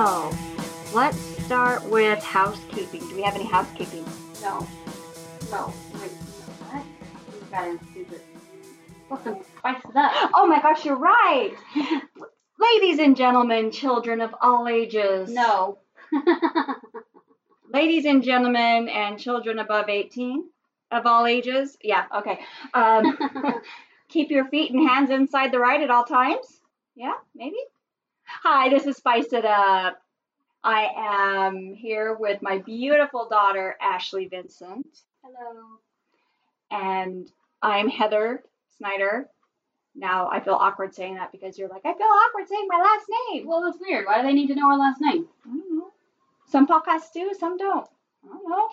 So, let's start with housekeeping. Do we have any housekeeping? No. No. Wait. What? Gotta do this. Welcome. Spice it up. Oh my gosh, you're right! Ladies and gentlemen, children of all ages. No. Ladies and gentlemen, and children above 18 of all ages. Yeah, okay. Um, keep your feet and hands inside the ride at all times. Yeah, maybe. Hi, this is Spice It Up. I am here with my beautiful daughter, Ashley Vincent, Hello. and I'm Heather Snyder. Now I feel awkward saying that because you're like, I feel awkward saying my last name. Well, that's weird. Why do they need to know our last name? I don't know. Some podcasts do, some don't. I don't know.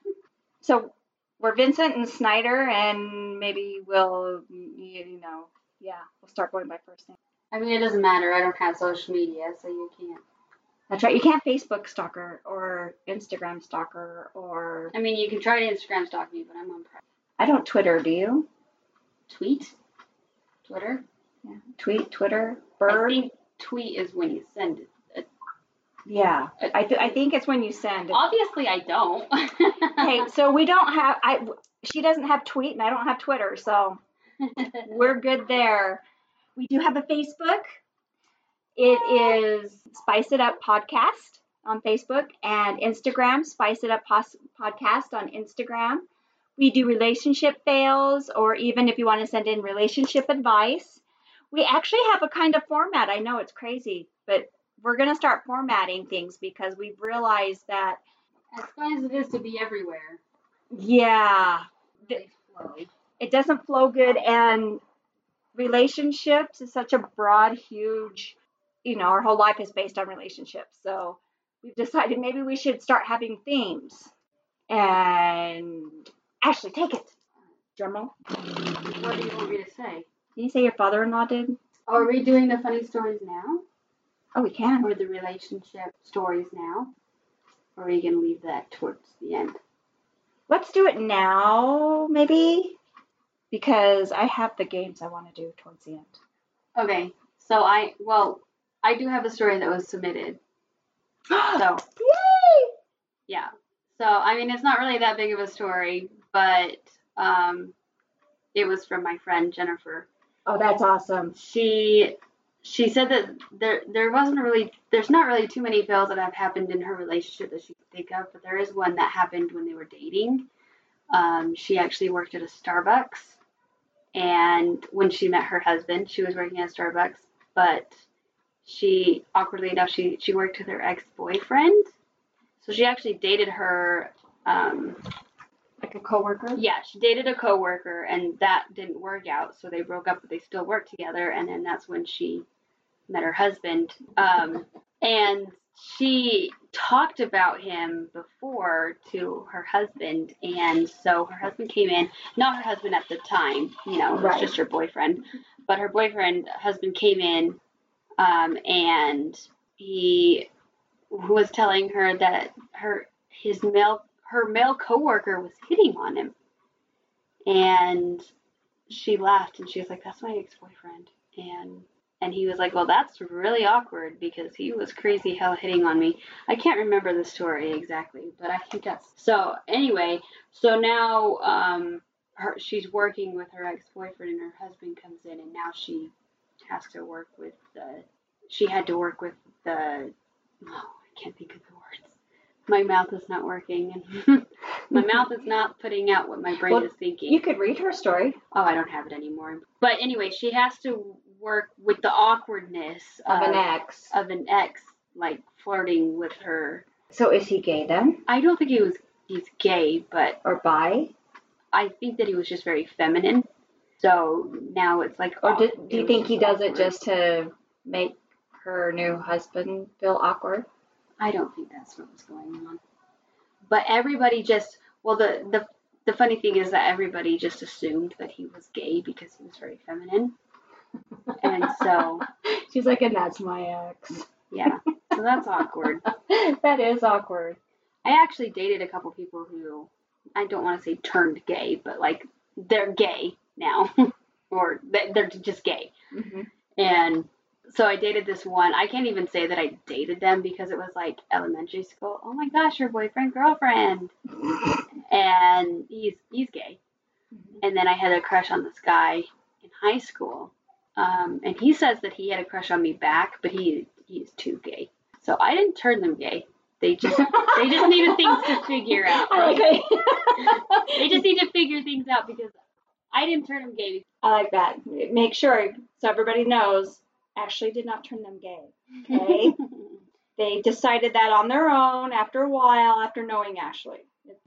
so we're Vincent and Snyder, and maybe we'll, you know, yeah, we'll start going by first name. I mean, it doesn't matter. I don't have social media, so you can't. That's right. You can't Facebook stalker or Instagram stalker or I mean, you can try to Instagram stalk me, but I'm on private. I don't Twitter. Do you? Tweet? Twitter? Yeah. Tweet, Twitter, I Bird. think tweet is when you send it. yeah. Uh, I th- I think it's when you send. Obviously, I don't. Okay, so we don't have. I she doesn't have tweet, and I don't have Twitter, so we're good there. We do have a Facebook. It is Spice It Up Podcast on Facebook and Instagram, Spice It Up Pos- Podcast on Instagram. We do relationship fails, or even if you want to send in relationship advice. We actually have a kind of format. I know it's crazy, but we're going to start formatting things because we've realized that, as fun as it is to be everywhere, yeah, it doesn't flow good and relationships is such a broad huge you know our whole life is based on relationships so we've decided maybe we should start having themes and ashley take it drumroll What do you want me to say? did you say your father-in-law did oh, Are we doing the funny stories now? oh we can Or the relationship stories now? Or are you going to leave that towards the end? let's do it now maybe because i have the games i want to do towards the end Okay, so I, well, I do have a story that was submitted. So, yay yeah. So, I mean, it's not really that big of a story, but um, it was from my friend Jennifer. oh that's awesome She she said that there there wasn't really there's not really too many fails that have happened in her relationship that she could think of, but there is one that happened when they were dating. Um, she actually worked at a Starbucks, and when she met her husband, she was working at Starbucks, but she awkwardly enough she she worked with her ex boyfriend, so she actually dated her. Um, like a coworker yeah, she dated a coworker, and that didn't work out. So they broke up, but they still worked together. And then that's when she met her husband. Um, and she talked about him before to her husband, and so her husband came in. Not her husband at the time, you know, it was Right. just her boyfriend. But her boyfriend husband came in, um, and he was telling her that her his male her male coworker was hitting on him. And she laughed and she was like, That's my ex boyfriend and and he was like, Well that's really awkward because he was crazy hell hitting on me. I can't remember the story exactly, but I think that's so anyway, so now um her she's working with her ex boyfriend and her husband comes in and now she has to work with the she had to work with the oh, I can't think of the words. My mouth is not working my mouth is not putting out what my brain Well, is thinking. you could read her story Oh, I don't have it anymore. But anyway, she has to work with the awkwardness of an ex of an ex, like flirting with her. so is he gay then I don't think he was he's gay, but or bi I think that he was just very feminine. So now it's like. Or aw- do, do you think he does it just to make her new husband feel awkward? I don't think that's what was going on. But everybody just well the the the funny thing is that everybody just assumed that he was gay because he was very feminine. And so she's like, and that's my ex. yeah. So that's awkward. that is awkward. I actually dated a couple people who I don't want to say turned gay, but like they're gay now, or they- they're just gay. hmm And so I dated this one. I can't even say that I dated them because it was like elementary school. Oh my gosh, your boyfriend girlfriend, and he's he's gay. And then I had a crush on this guy in high school, um, and he says that he had a crush on me back, but he he's too gay. So I didn't turn them gay. They just they just needed things to figure out. I Right? it. They just need to figure things out because I didn't turn them gay. I like that. Make sure so everybody knows Ashley did not turn them gay. Okay. they decided that on their own after a while after knowing Ashley.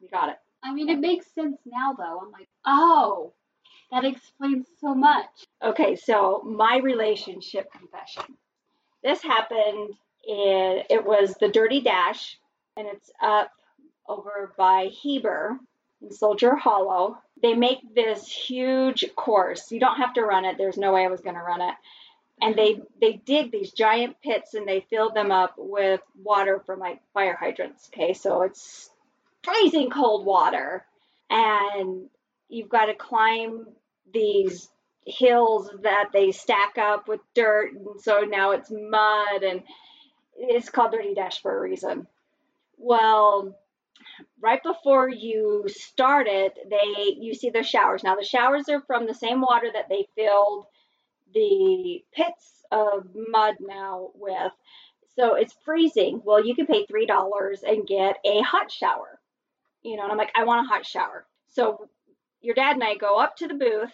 We got it. I mean, it makes sense now though. I'm like, oh, that explains so much. Okay, so my relationship confession. This happened in it was the Dirty Dash, and it's up over by Heber in Soldier Hollow. They make this huge course. You don't have to run it. There's no way I was going to run it. And they they dig these giant pits and they fill them up with water from like fire hydrants. Okay, so it's freezing cold water, and you've got to climb these hills that they stack up with dirt and so now it's mud and it's called dirty dash for a reason. Well right before you start it they you see the showers. Now the showers are from the same water that they filled the pits of mud now with. So it's freezing. Well you can pay three dollars and get a hot shower you know and i'm like i want a hot shower so your dad and i go up to the booth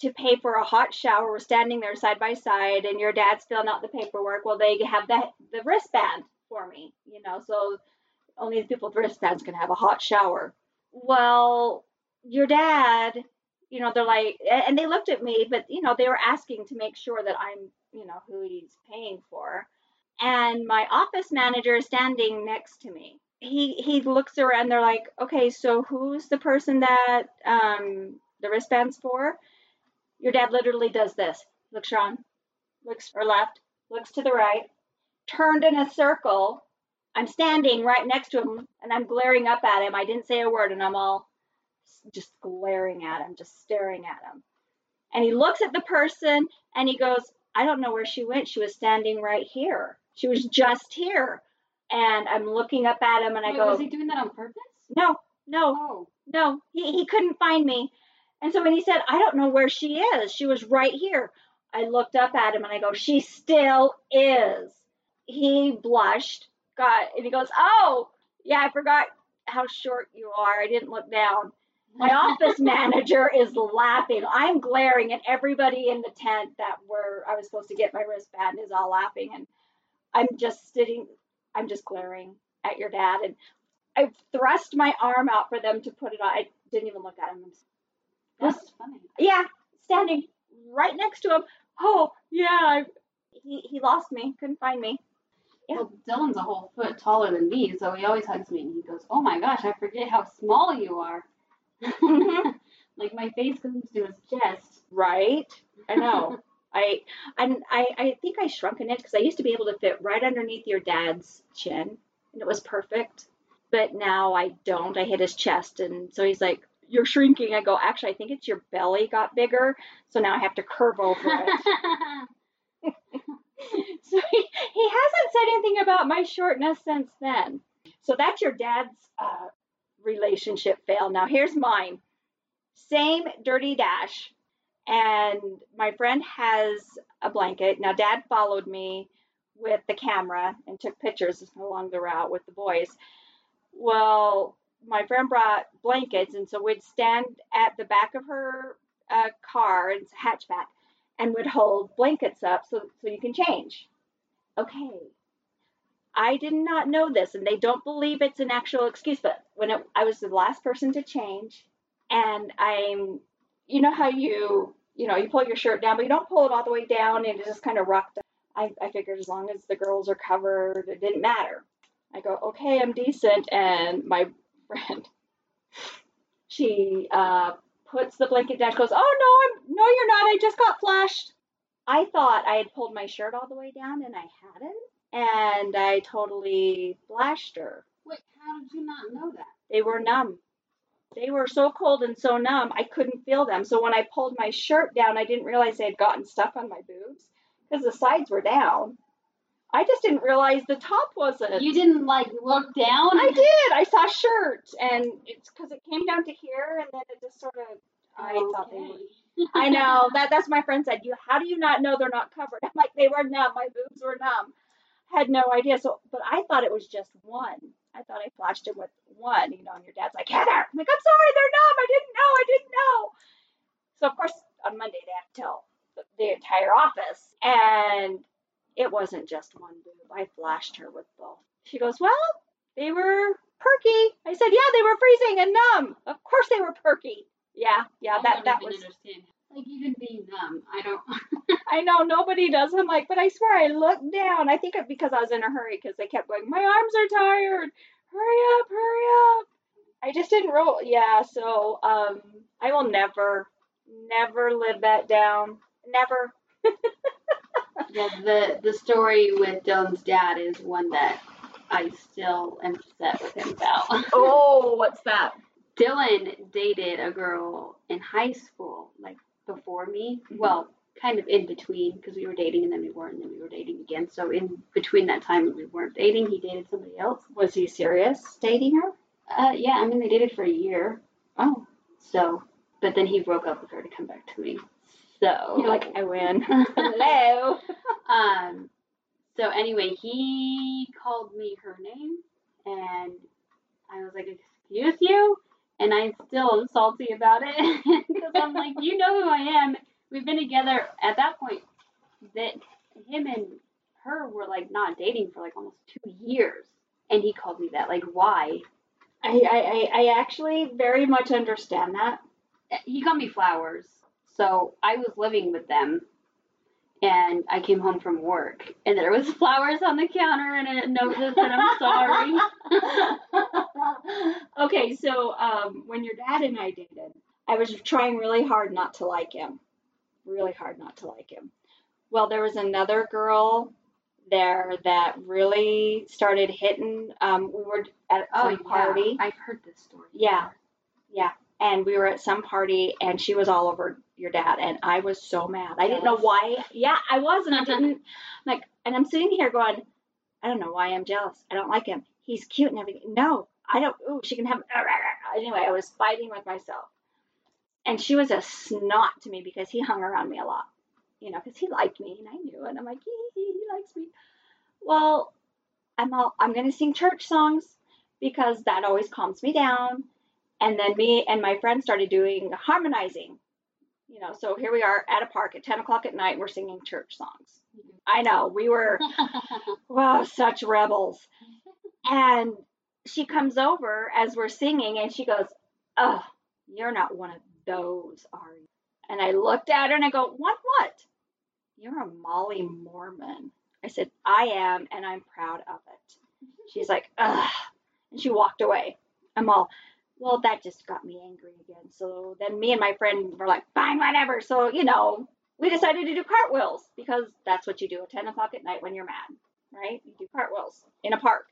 to pay for a hot shower. We're standing there side by side, and your dad's filling out the paperwork. Well, they have the the wristband for me, you know, so only people with wristbands can have a hot shower. Well, your dad, you know, they're like, and they looked at me, but you know, they were asking to make sure that I'm, you know, who he's paying for. And my office manager is standing next to me. He he looks around. They're like, okay, so who's the person that um, the wristband's for? Your dad literally does this. Looks around, looks or left, looks to the right, turned in a circle. I'm standing right next to him and I'm glaring up at him. I didn't say a word and I'm all just glaring at him, just staring at him. And he looks at the person and he goes, I don't know where she went. She was standing right here. She was just here. And I'm looking up at him and I Wait, go, was he doing that on purpose? No, no, Oh, no, he, he couldn't find me. And so when he said, I don't know where she is, she was right here. I looked up at him and I go, She still is. He blushed, got, and he goes, Oh, yeah, I forgot how short you are. I didn't look down. My office manager is laughing. I'm glaring, and everybody in the tent that where I was supposed to get my wristband is all laughing. And I'm just sitting, I'm just glaring at your dad. And I thrust my arm out for them to put it on. I didn't even look at him. that's funny. Yeah, standing right next to him. Oh, yeah. I, he, he lost me, couldn't find me. Yeah. Well, Dylan's a whole foot taller than me, so he always hugs me and he goes, "Oh my gosh, I forget how small you are." Mhm. like my face comes to his chest. right? I know. I, I, I I think I shrunk an inch because I used to be able to fit right underneath your dad's chin, and it was perfect. But now I don't. I hit his chest, and so he's like, "You're shrinking." I go, "Actually, I think it's your belly got bigger, so now I have to curve over it." so he, he hasn't said anything about my shortness since then. So that's your dad's uh, relationship fail. Now here's mine. Same dirty dash. And my friend has a blanket. Now dad followed me with the camera and took pictures along the route with the boys. Well, my friend brought blankets, and so we'd stand at the back of her uh, car, it's a hatchback, and would hold blankets up so so you can change. Okay. I did not know this, and they don't believe it's an actual excuse. But when it, I was the last person to change, and I'm, you know how you, you know, you pull your shirt down, but you don't pull it all the way down, and it just kind of rocked. I, I figured as long as the girls are covered, it didn't matter. I go, okay, I'm decent, and my friend, she uh, puts the blanket down. She goes, oh no, I'm no, you're not. I just got flashed. I thought I had pulled my shirt all the way down, and I hadn't and I totally flashed her. Wait, how did you not know that? They were numb. They were so cold and so numb, I couldn't feel them. So when I pulled my shirt down, I didn't realize they had gotten stuck on my boobs because the sides were down. I just didn't realize the top wasn't. You didn't like look down. I did. I saw shirt, and it's because it came down to here, and then it just sort of. I oh, thought they were. I know that. That's my friend said. You. How do you not know they're not covered? I'm like they were numb. My boobs were numb. Had no idea. So, but I thought it was just one. I thought I flashed him with one. You know, and your dad's like Heather. I'm like I'm sorry, they're numb. I didn't know. I didn't know. So of course on Monday they have to tell the, the entire office, and it wasn't just one boob. I flashed her with both. She goes, Well, they were perky. I said, Yeah, they were freezing and numb. Of course they were perky. Yeah, yeah, I that that was understand. Like even being numb, I don't. I know nobody does. I'm like, but I swear I looked down. I think it because I was in a hurry because they kept going, My arms are tired. Hurry up, hurry up. I just didn't roll. Yeah, so um I will never, never live that down. Never. yeah, the the story with Dylan's dad is one that I still am upset with him about. Oh, what's that? Dylan dated a girl in high school, like before me. Well, kind of in between because we were dating and then we weren't, and then we were dating again. So in between that time when we weren't dating, he dated somebody else. Was he serious dating her? Uh, yeah, I mean they dated for a year. Oh. So, but then he broke up with her to come back to me. So You're like, I win. Hello. um. So anyway, he called me her name, and I was like, "Excuse you," and I'm still salty about it because I'm like, "You know who I am. We've been together at that point. That him and her were like not dating for like almost two years, and he called me that. Like, why? I, I, I I actually very much understand that. he got me flowers. So I was living with them and I came home from work and there was flowers on the counter and a note that said I'm sorry. okay, so um, when your dad and I dated, I was trying really hard not to like him. Really hard not to like him. Well, there was another girl there that really started hitting. Um, we were at some party. I've heard this story. Yeah, yeah. and we were at some party and she was all over your dad and I was so mad. I didn't know why. Yeah, I was and I didn't like and I'm sitting here going, I don't know why I'm jealous. I don't like him. He's cute and everything. No, I don't ooh, she can have anyway, I was fighting with myself. And she was a snot to me because he hung around me a lot. You know, because he liked me and I knew it. I'm like, he likes me. Well, I'm all I'm gonna sing church songs because that always calms me down. And then me and my friend started doing harmonizing. You know, so here we are at a park at 10 o'clock at night, and we're singing church songs. Mm-hmm. I know, we were, wow, such rebels. And she comes over as we're singing and she goes, Oh, you're not one of those, are you? And I looked at her and I go, What, what? You're a Molly Mormon. I said, I am, and I'm proud of it. Mm-hmm. She's like, Ugh. And she walked away. I'm all, well, that just got me angry again. So then me and my friend were like, fine, whatever. So, you know, we decided to do cartwheels because that's what you do at 10 o'clock at night when you're mad, right? You do cartwheels in a park.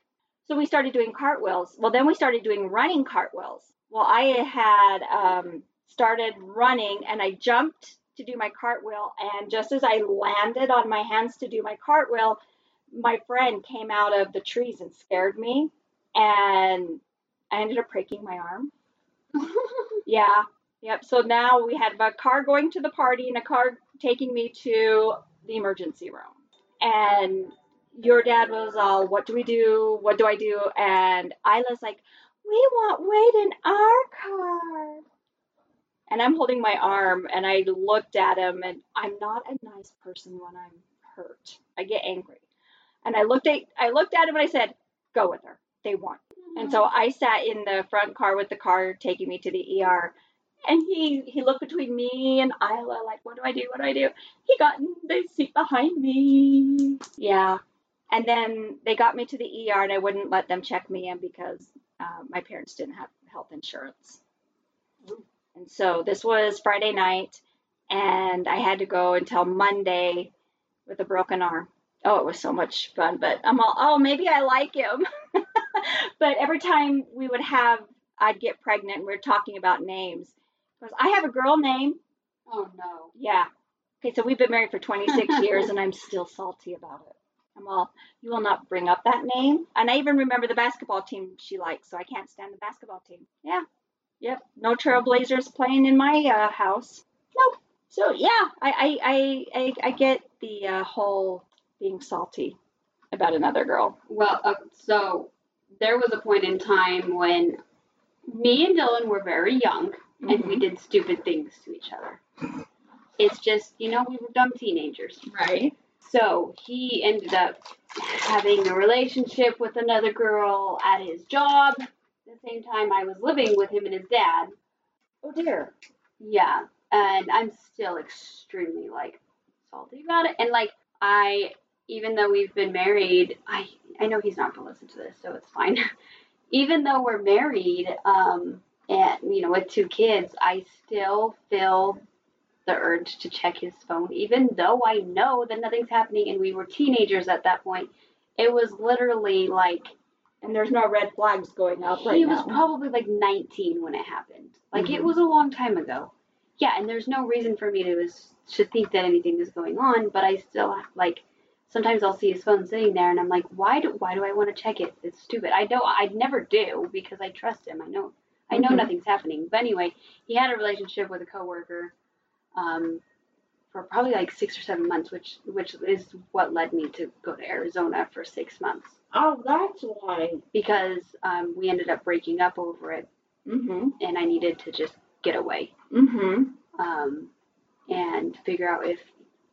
So we started doing cartwheels. Well, then we started doing running cartwheels. Well, I had um, started running and I jumped to do my cartwheel. And just as I landed on my hands to do my cartwheel, my friend came out of the trees and scared me. And I ended up breaking my arm. Yeah. Yep. So now we had a car going to the party and a car taking me to the emergency room. And your dad was all, What do we do? What do I do? And Isla's like, We want Wade in our car. And I'm holding my arm and I looked at him and I'm not a nice person when I'm hurt. I get angry. And I looked at I looked at him and I said, Go with her. They want you." And so I sat in the front car with the car taking me to the ER. And he, he looked between me and Isla, like, what do I do? What do I do? He got in the seat behind me. Yeah. And then they got me to the ER and I wouldn't let them check me in because uh, my parents didn't have health insurance. And so this was Friday night and I had to go until Monday with a broken arm. Oh, it was so much fun, but I'm all, oh, maybe I like him. but every time we would have, I'd get pregnant, and we are talking about names. Because I have a girl name, oh no. yeah, Okay, so we've been married for 26 years and I'm still salty about it. I'm all, you will not bring up that name. And I even remember the basketball team she likes, so I can't stand the basketball team. Yeah. Yep. No Trailblazers playing in my uh, house. Nope. So yeah, I I I I, I get the uh, whole being salty about another girl. Well, uh, so there was a point in time when me and Dylan were very young and we did stupid things to each other. It's just, you know, we were dumb teenagers. Right. So he ended up having a relationship with another girl at his job. At the same time, I was living with him and his dad. Oh dear. Yeah, and I'm still extremely like salty about it. And like I, even though we've been married, I I know he's not gonna listen to this, so it's fine. even though we're married, um, and you know with two kids, I still feel the urge to check his phone, even though I know that nothing's happening and we were teenagers at that point. It was literally like And there's no red flags going up right he was probably like 19 when it happened. Like it Mhm. was a long time ago. Yeah, and there's no reason for me to was, to think that anything is going on, but I still like sometimes I'll see his phone sitting there and I'm like, why do why do I want to check it? It's stupid. I know I'd never do because I trust him. I know I know Mhm. nothing's happening. But anyway, he had a relationship with a coworker um, for probably like six or seven months, which which is what led me to go to Arizona for six months oh, that's why. because um, we ended up breaking up over it, Mm-hmm. and I needed to just get away Mm-hmm. um, and figure out if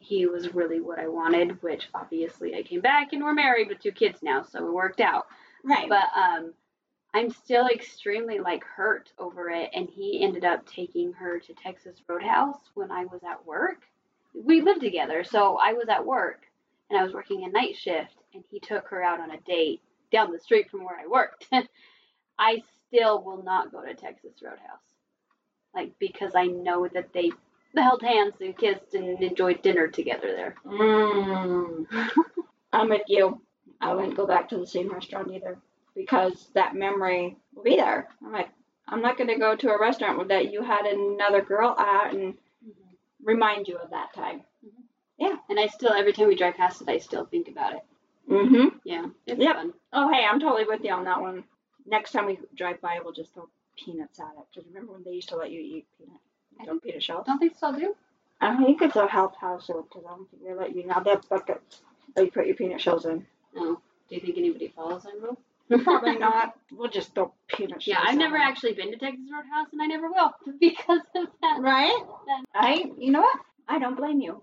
he was really what I wanted. Which obviously I came back and we're married with two kids now, so it worked out. Right. But um, I'm still extremely like hurt over it, and he ended up taking her to Texas Roadhouse when I was at work. We lived together, so I was at work and I was working a night shift, and he took her out on a date down the street from where I worked. I still will not go to Texas Roadhouse, like because I know that they held hands and kissed and enjoyed dinner together there. Mm. I'm with you. I wouldn't go back to the same restaurant either because that memory will be there. I'm like, I'm not going to go to a restaurant that you had another girl at and remind you of that time. Yeah. And I still, every time we drive past it, I still think about it. Mm-hmm. Yeah, it's Yep. fun. Oh, hey, I'm totally with you on that one. Next time we drive by, we'll just throw peanuts at it. Because remember when they used to let you eat peanut, I throw peanut shells? Don't they still do? I think it's a health house because I don't think they let you now. They have buckets that you put your peanut shells in. No. Do you think anybody follows that rule? Probably not. We'll just throw peanut shells. Yeah, I've never actually been to Texas Roadhouse, and I never will because of that. Right? I, you know what? I don't blame you.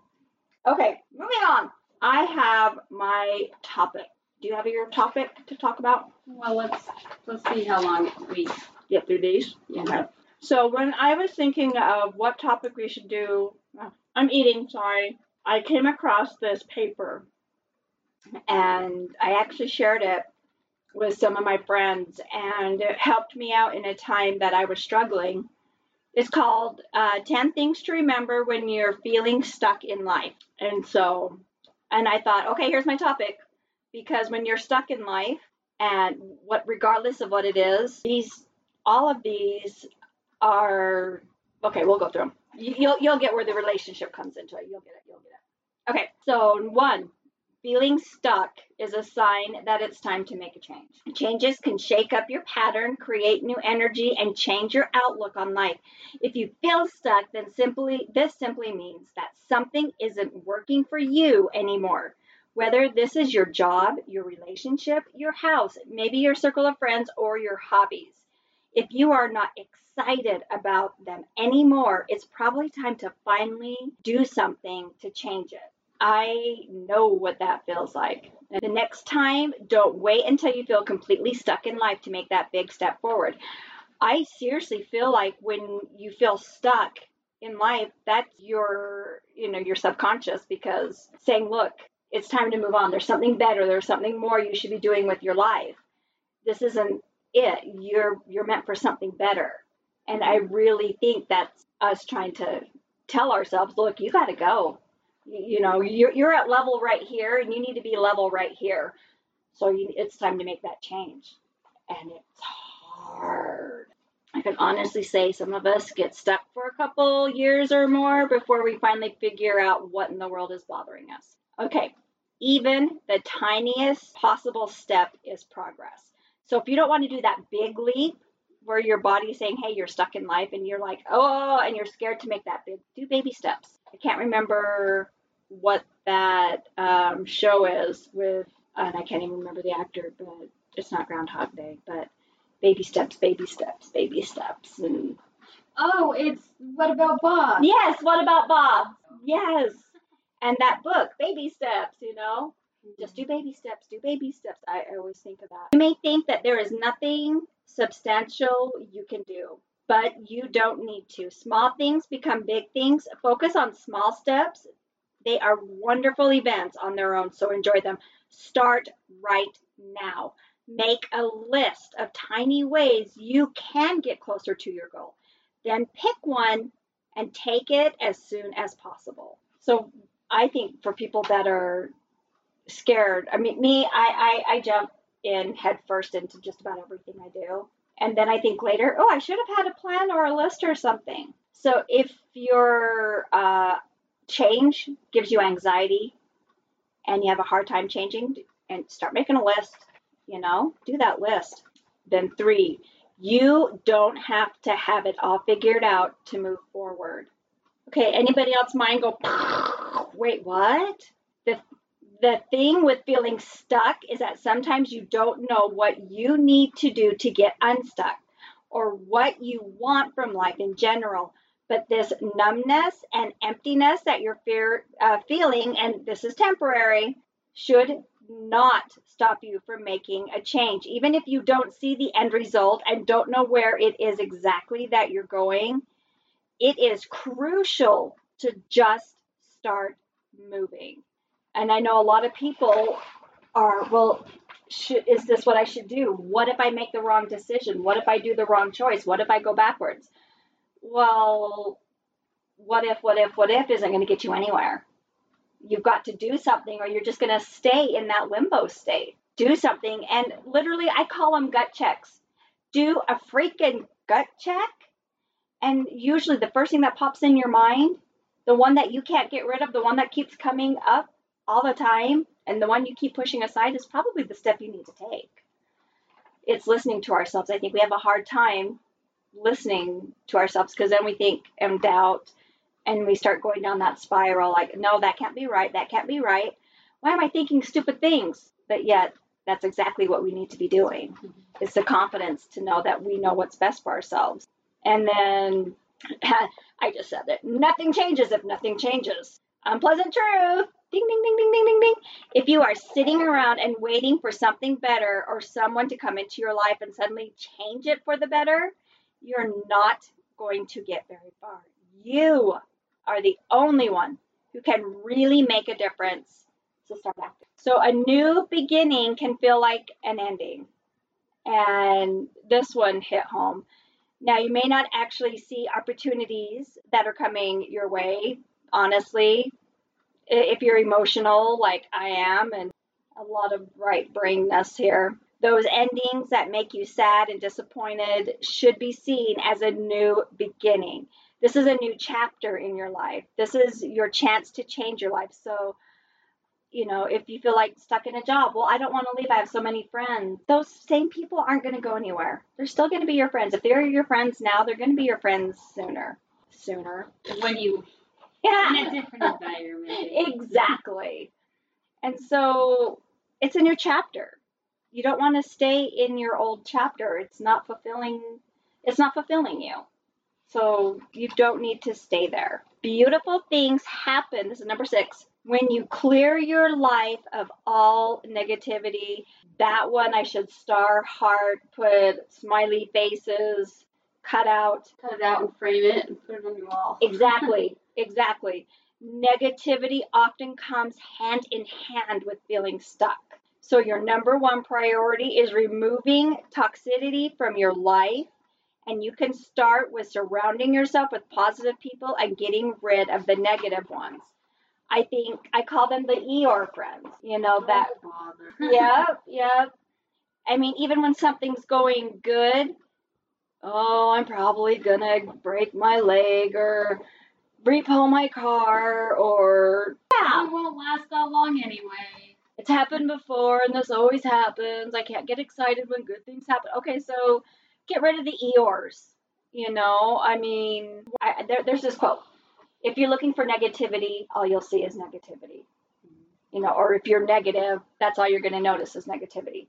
Okay, moving on. I have my topic. Do you have your topic to talk about? Well, let's let's see how long we. Get through these. Yeah. Okay. So when I was thinking of what topic we should do, oh, I'm eating. Sorry. I came across this paper, and I actually shared it with some of my friends, and it helped me out in a time that I was struggling. It's called uh, 10 Things to Remember When You're Feeling Stuck in Life. And so, and I thought, okay, here's my topic. Because when you're stuck in life, and what, regardless of what it is, these, all of these are, okay, we'll go through them. You, you'll, you'll get where the relationship comes into it. You'll get it. You'll get it. Okay, so one, feeling stuck is a sign that it's time to make a change. Changes can shake up your pattern, create new energy, and change your outlook on life. If you feel stuck, then simply this simply means that something isn't working for you anymore. Whether this is your job, your relationship, your house, maybe your circle of friends, or your hobbies. If you are not excited about them anymore, it's probably time to finally do something to change it. I know what that feels like. And the next time, don't wait until you feel completely stuck in life to make that big step forward. I seriously feel like when you feel stuck in life, that's your, you know, your subconscious because saying, look, it's time to move on. There's something better. There's something more you should be doing with your life. This isn't it. You're you're meant for something better. And I really think that's us trying to tell ourselves, look, you got to go. You, know, you're you're at level right here, and you need to be level right here. So you, it's time to make that change, and it's hard. I can honestly say some of us get stuck for a couple years or more before we finally figure out what in the world is bothering us. Okay, even the tiniest possible step is progress. So if you don't want to do that big leap where your body's saying, hey, you're stuck in life and you're like, oh, and you're scared to make that big, do baby steps. I can't remember what that um, show is with, and I can't even remember the actor, but it's not Groundhog Day, but baby steps, baby steps, baby steps, and Oh, it's what about Bob? yes, what about Bob? Yes, and that book, baby steps, you know, just do baby steps, do baby steps. I, always think of that. You may think that there is nothing substantial you can do, but you don't need to. Small things become big things. Focus on small steps. They are wonderful events on their own, so enjoy them. Start right now. Make a list of tiny ways you can get closer to your goal. Then pick one and take it as soon as possible. So I think for people that are scared, I mean, me, I, I, I jump in head first into just about everything I do. And then I think later, oh, I should have had a plan or a list or something. So if your uh, change gives you anxiety and you have a hard time changing, and start making a list, you know, do that list. Then three, you don't have to have it all figured out to move forward. Okay, anybody else mind go, wait, what? The, the thing with feeling stuck is that sometimes you don't know what you need to do to get unstuck or what you want from life in general. But this numbness and emptiness that you're fear, uh, feeling, and this is temporary, should not stop you from making a change. Even if you don't see the end result and don't know where it is exactly that you're going, it is crucial to just start moving. And I know a lot of people are, well, should, is this what I should do? What if I make the wrong decision? What if I do the wrong choice? What if I go backwards? Well, what if, what if, what if isn't going to get you anywhere you've got to do something or you're just going to stay in that limbo state. Do something. And literally, I call them gut checks. Do a freaking gut check. And usually, the first thing that pops in your mind, the one that you can't get rid of, the one that keeps coming up all the time, and the one you keep pushing aside is probably the step you need to take. It's listening to ourselves. I think we have a hard time listening to ourselves because then we think and doubt and we start going down that spiral like no that can't be right that can't be right why am i thinking stupid things but yet that's exactly what we need to be doing mm-hmm. it's the confidence to know that we know what's best for ourselves and then i just said that nothing changes if nothing changes unpleasant truth ding ding ding ding ding ding ding if you are sitting around and waiting for something better or someone to come into your life and suddenly change it for the better you're not going to get very far you are the only one who can really make a difference to start acting. So a new beginning can feel like an ending. And this one hit home. Now, you may not actually see opportunities that are coming your way, honestly. If you're emotional, like I am, and a lot of right brainness here, those endings that make you sad and disappointed should be seen as a new beginning this is a new chapter in your life. This is your chance to change your life. So, you know, if you feel like stuck in a job, well, I don't want to leave. I have so many friends. Those same people aren't going to go anywhere. They're still going to be your friends. If they're your friends now, they're going to be your friends sooner. Sooner. When you yeah. in a different environment. exactly. And so it's a new chapter. You don't want to stay in your old chapter. It's not fulfilling it's not fulfilling you. So you don't need to stay there. Beautiful things happen. This is number six. When you clear your life of all negativity, that one I should star, heart, put smiley faces, cut out. Cut it out and frame it and put it on your wall. Exactly, exactly. Negativity often comes hand in hand with feeling stuck. So, your number one priority is removing toxicity from your life and you can start with surrounding yourself with positive people and getting rid of the negative ones. I think I call them the Eeyore friends. You know that. yep, yep. I mean, even when something's going good, oh, I'm probably gonna break my leg or repo my car or yeah, It won't last that long anyway. it's happened before and this always happens. I can't get excited when good things happen. Okay, so get rid of the Eeyores. You know, I mean, I, there, there's this quote. If you're looking for negativity, all you'll see is negativity. You know, or if you're negative, that's all you're going to notice is negativity.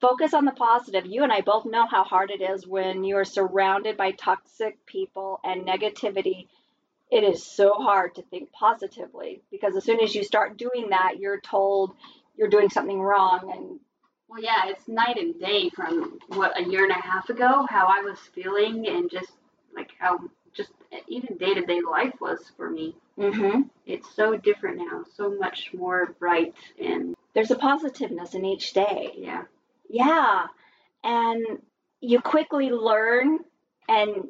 Focus on the positive. You and I both know how hard it is when you are surrounded by toxic people and negativity. It is so hard to think positively because as soon as you start doing that, you're told you're doing something wrong and Well, yeah, it's night and day from what a year and a half ago, how I was feeling, and just like how just even day to day life was for me. mm-hmm. It's so different now, so much more bright, and there's a positiveness in each day. yeah, Yeah. And you quickly learn and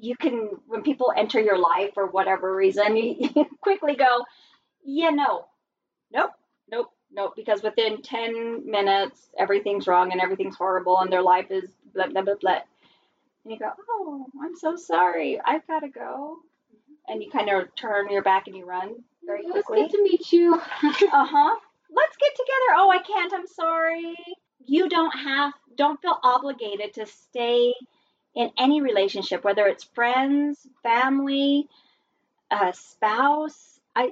you can when people enter your life for whatever reason, you, you quickly go, yeah, no. Nope. Nope. Nope. Because within 10 minutes, everything's wrong and everything's horrible and their life is blah, blah, blah, blah. And you go, oh, I'm so sorry. I've got to go. And you kind of turn your back and you run very It was good to meet you. Uh huh. Let's get together. Oh, I can't. I'm sorry. You don't have, don't feel obligated to stay in any relationship, whether it's friends, family, a spouse. I,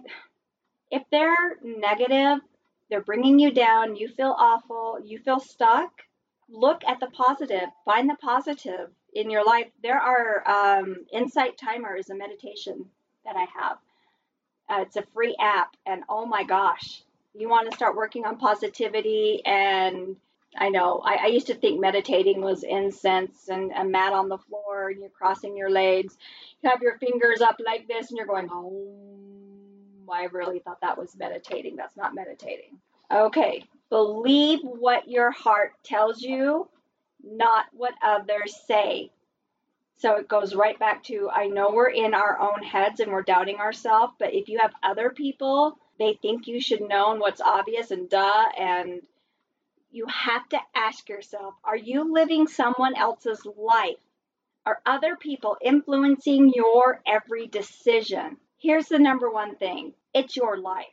if they're negative, they're bringing you down. You feel awful. You feel stuck. Look at the positive. Find the positive in your life. There are um, Insight Timer is a meditation that I have. Uh, it's a free app, and oh my gosh, you want to start working on positivity. And I know I, I used to think meditating was incense and a mat on the floor, and you're crossing your legs. You have your fingers up like this, and you're going, oh, I really thought that was meditating. That's not meditating. Okay, believe what your heart tells you, not what others say. So it goes right back to I know we're in our own heads and we're doubting ourselves, but if you have other people, they think you should know and what's obvious and duh, and you have to ask yourself are you living someone else's life? Are other people influencing your every decision? Here's the number one thing it's your life.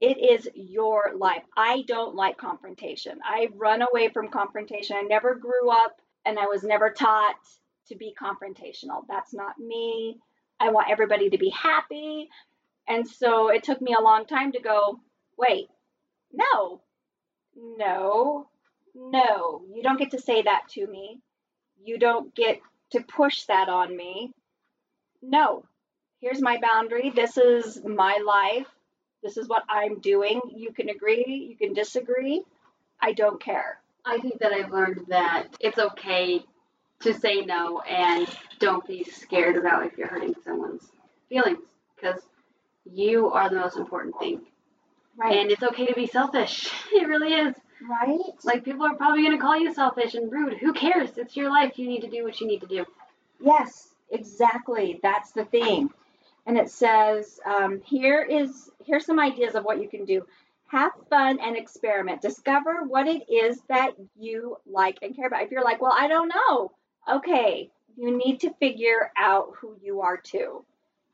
It is your life. I don't like confrontation. I run away from confrontation. I never grew up and I was never taught to be confrontational. That's not me. I want everybody to be happy. And so it took me a long time to go, wait, no, no, no. You don't get to say that to me. You don't get to push that on me. No, here's my boundary. This is my life. This is what I'm doing. You can agree, you can disagree. I don't care. I think that I've learned that it's okay to say no and don't be scared about if you're hurting someone's feelings because you are the most important thing. And it's okay to be selfish. It really is. right? Like people are probably going to call you selfish and rude. Who cares? It's your life. You need to do what you need to do. Yes, exactly. That's the thing. And it says um, here is here's some ideas of what you can do. Have fun and experiment. Discover what it is that you like and care about. If you're like, well, I don't know. Okay, you need to figure out who you are too.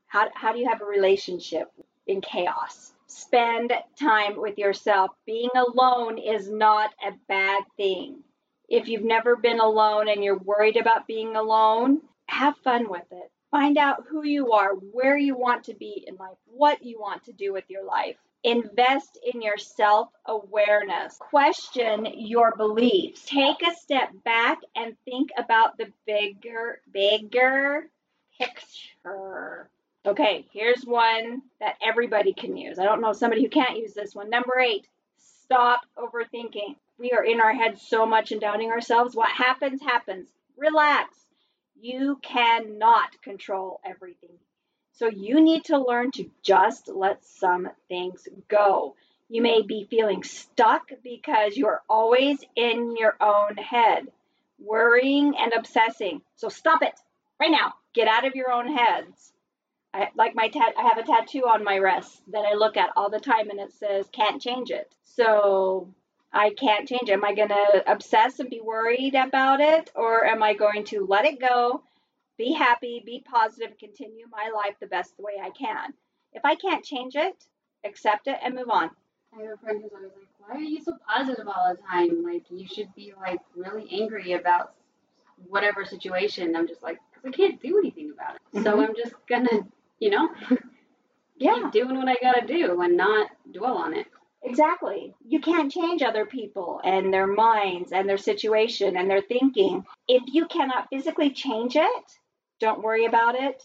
How, how do you have a relationship in chaos? Spend time with yourself. Being alone is not a bad thing. If you've never been alone and you're worried about being alone, have fun with it. Find out who you are, where you want to be in life, what you want to do with your life. Invest in your self awareness. Question your beliefs. Take a step back and think about the bigger, bigger picture. Okay, here's one that everybody can use. I don't know somebody who can't use this one. Number eight, stop overthinking. We are in our heads so much and doubting ourselves. What happens, happens. Relax. You cannot control everything. So you need to learn to just let some things go. You may be feeling stuck because you're always in your own head, worrying and obsessing. So stop it right now. Get out of your own heads. I like my tat I have a tattoo on my wrist that I look at all the time and it says can't change it. So I can't change it. Am I going to obsess and be worried about it? Or am I going to let it go, be happy, be positive, continue my life the best way I can? If I can't change it, accept it and move on. I have a friend who's always like, "Why are you so positive all the time? Like you should be like really angry about whatever situation." I'm just like, "Cause I can't do anything about it, so Mhm. I'm just gonna, you know, Yeah. keep doing what I gotta do and not dwell on it." Exactly. You can't change other people and their minds and their situation and their thinking. If you cannot physically change it, don't worry about it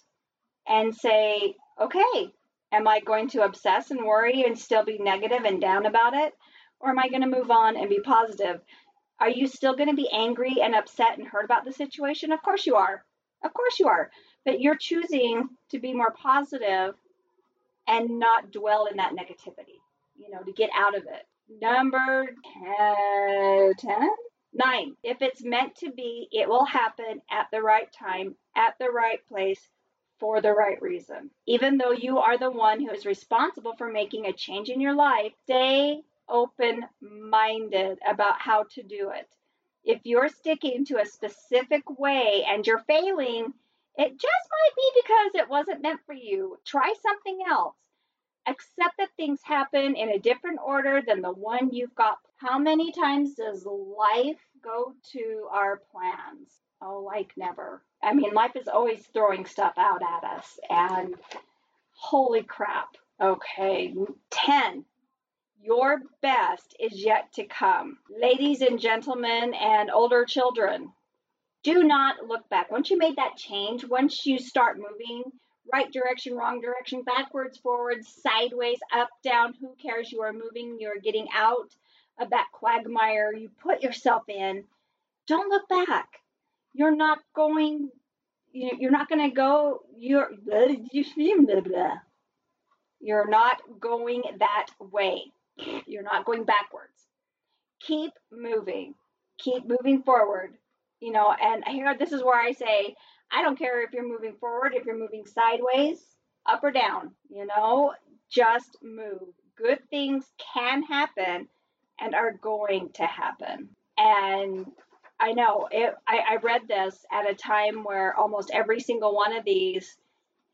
and say, okay, am I going to obsess and worry and still be negative and down about it? Or am I going to move on and be positive? Are you still going to be angry and upset and hurt about the situation? Of course you are. Of course you are. But you're choosing to be more positive and not dwell in that negativity you know, to get out of it. Number 10, 10? 9. If it's meant to be, it will happen at the right time, at the right place, for the right reason. Even though you are the one who is responsible for making a change in your life, stay open minded about how to do it. If you're sticking to a specific way and you're failing, it just might be because it wasn't meant for you. Try something else accept that things happen in a different order than the one you've got. How many times does life go to our plans? Oh, like never. I mean, life is always throwing stuff out at us, and holy crap. Okay, 10. Your best is yet to come. Ladies and gentlemen, and older children, do not look back. Once you made that change, once you start moving, right direction, wrong direction, backwards, forwards, sideways, up, down, who cares? You are moving, you're getting out of that quagmire you put yourself in. Don't look back. You're not going, you're not going to go, you're, you're not going that way. You're not going backwards. Keep moving. Keep moving forward. You know, and here, this is where I say, I don't care if you're moving forward, if you're moving sideways, up or down, you know, just move. Good things can happen and are going to happen. And I know it, I, I read this at a time where almost every single one of these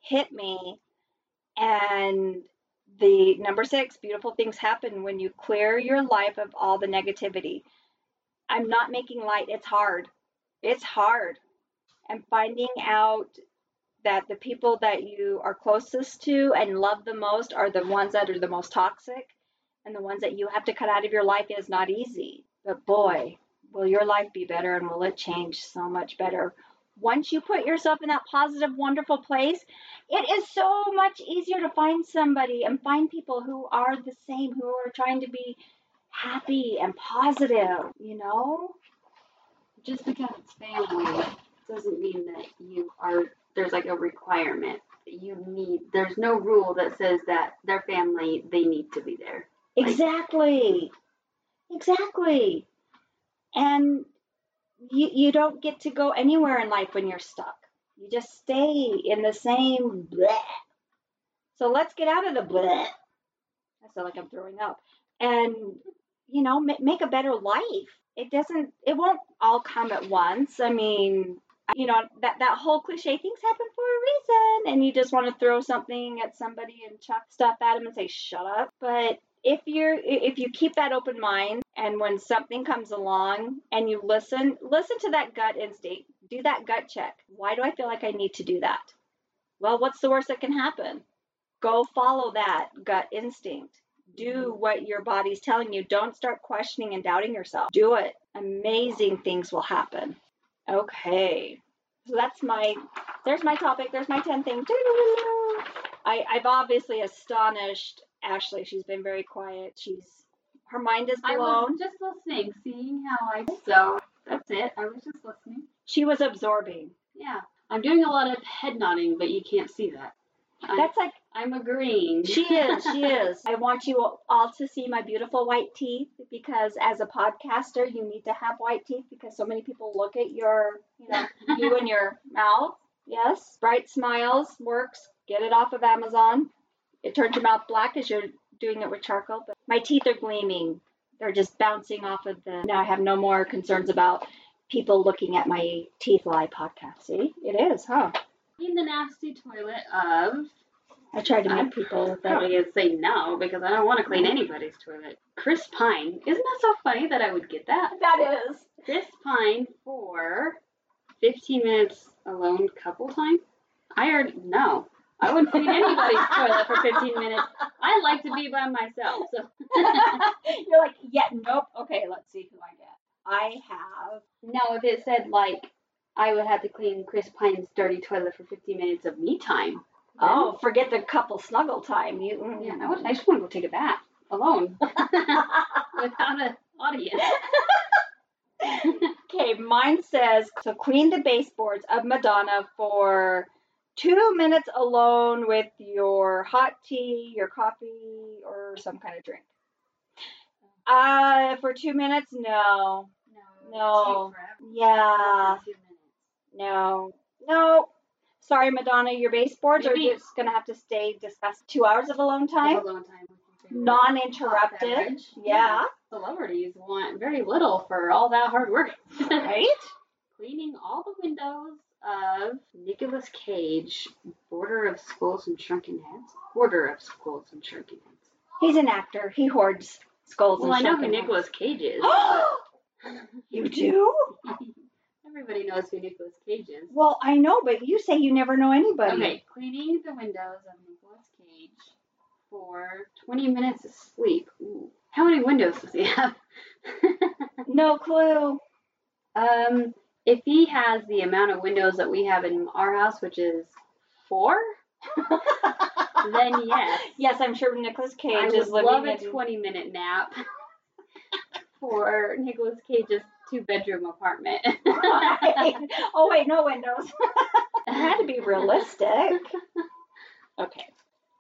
hit me. And the number six, beautiful things happen when you clear your life of all the negativity. I'm not making light, it's hard. It's hard and finding out that the people that you are closest to and love the most are the ones that are the most toxic and the ones that you have to cut out of your life is not easy. But boy, will your life be better and will it change so much better. Once you put yourself in that positive, wonderful place, it is so much easier to find somebody and find people who are the same, who are trying to be happy and positive, you know? Just because it's family doesn't mean that you are there's like a requirement you need there's no rule that says that their family they need to be there Exactly. Exactly. And you, you don't get to go anywhere in life when you're stuck. You just stay in the same bleh. So let's get out of the bleh. I feel like I'm throwing up. And, you know, ma- make a better life. It doesn't, it won't all come at once. I mean, you know, that, that whole cliche things happen for a reason. And you just want to throw something at somebody and chuck stuff at them and say, shut up. But if you're if you keep that open mind and when something comes along and you listen listen to that gut instinct do that gut check why do i feel like i need to do that well what's the worst that can happen go follow that gut instinct do what your body's telling you. Don't start questioning and doubting yourself. Do it. Amazing things will happen. Okay. So that's my there's my topic. There's my 10 things. I, i've obviously astonished Ashley. She's been very quiet. She's her mind is blown. i was just listening seeing how i so that's it. I was just listening. She was absorbing. yeah. I'm doing a lot of head nodding but you can't see that. I, That's like i'm agreeing she is. She is. I want you all to see my beautiful white teeth because as a podcaster, you need to have white teeth because so many people look at your, you know, you and your mouth. Yes, bright smiles works. Get it off of Amazon. It turns your mouth black as you're doing it with charcoal. But my teeth are gleaming. They're just bouncing off of the. Now I have no more concerns about people looking at my teeth lie podcast. See, it is, huh? In the nasty toilet of. I tried to uh, I'm people that. probably gonna say no because I don't want to clean anybody's toilet. Chris Pine. Isn't that so funny that I would get that? That is. Chris Pine for 15 minutes alone couple time? I already no. I wouldn't clean anybody's toilet for 15 minutes. I like to be by myself. So You're like, yeah, nope. Okay, let's see who I get. I have. no, if it said like I would have to clean Chris Pine's dirty toilet for 15 minutes of me time. Oh, forget the couple snuggle time. You. mm. yeah, I, just want to go take a bath alone without an audience. Okay, mine says so clean the baseboards of Madonna for two minutes alone with your hot tea, your coffee, or some kind of drink. Uh, for two minutes, no, No. yeah, Two minutes. no, no. Sorry, Madonna, your baseboards are just gonna have to stay discussed two hours of alone time, Alone time with your favorite non-interrupted. beverage. Yeah, Celebrities want very little for all that hard work. right. Cleaning all the windows of Nicolas Cage, Border of Skulls and Shrunken Heads. Border of Skulls and Shrunken Heads. He's an actor. He hoards skulls. Well, and I know who. Nicolas Cage is. you do? Everybody knows who Nicolas Cage is. Well, I know, but you say you never know anybody. Okay, cleaning the windows of Nicolas Cage for 20 minutes of sleep. Ooh. How many windows does he have? No clue. um, if he has the amount of windows that we have in our house, which is four, then yes. yes, I'm sure Nicolas Cage I is would living love a in. 20 minute nap for Nicolas Cage's two bedroom apartment. Right. Oh wait, no windows. it had to be realistic. Okay.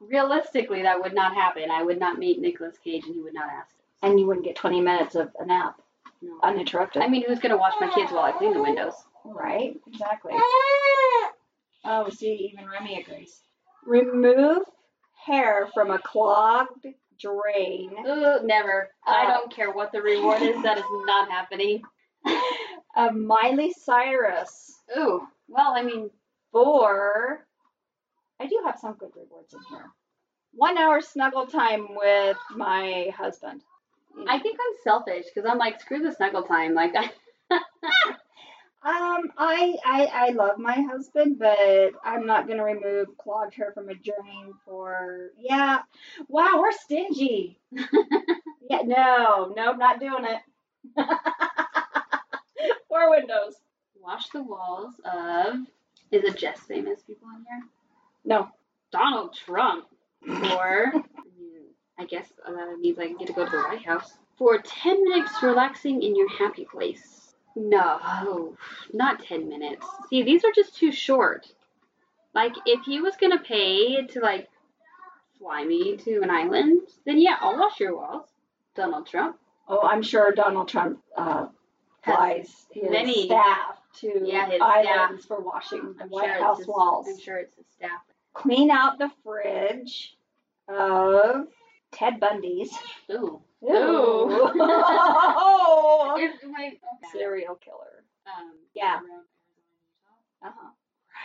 Realistically, that would not happen. I would not meet Nicolas Cage and he would not ask. And you wouldn't get 20 minutes of a nap No. uninterrupted. I mean, who's going to watch my kids while I clean the windows? right? Exactly. Oh, see, even Remy agrees. Remove hair from a clogged drain. Ooh, never. I Uh, don't care what the reward is. That is not happening. Of Miley Cyrus Ooh. Well, I mean, four. I do have some good rewards in here. One hour snuggle time with my husband. I think I'm selfish because I'm like, screw the snuggle time. Like, I, Um, I, I I love my husband, but I'm not gonna remove clogged hair from a drain for yeah. Wow, we're stingy. yeah, no, no, not doing it. Four windows. wash the walls of. Is it just famous people in here? No. Donald Trump. For. I guess uh, that means I can get to go to the White House. For 10 minutes relaxing in your happy place. No, not 10 minutes. See, these are just too short. Like, if he was gonna pay to, like, fly me to an island, then yeah, I'll wash your walls. Donald Trump. Oh, I'm sure Donald Trump uh, His many- staff to Yeah, his islands for washing the I'm White sure it's House his- walls. I'm sure it's his staff. Clean out the fridge of Ted Bundy's. Ooh. Ooh. If, wait, okay. Serial killer. Um, Yeah. Uh-huh.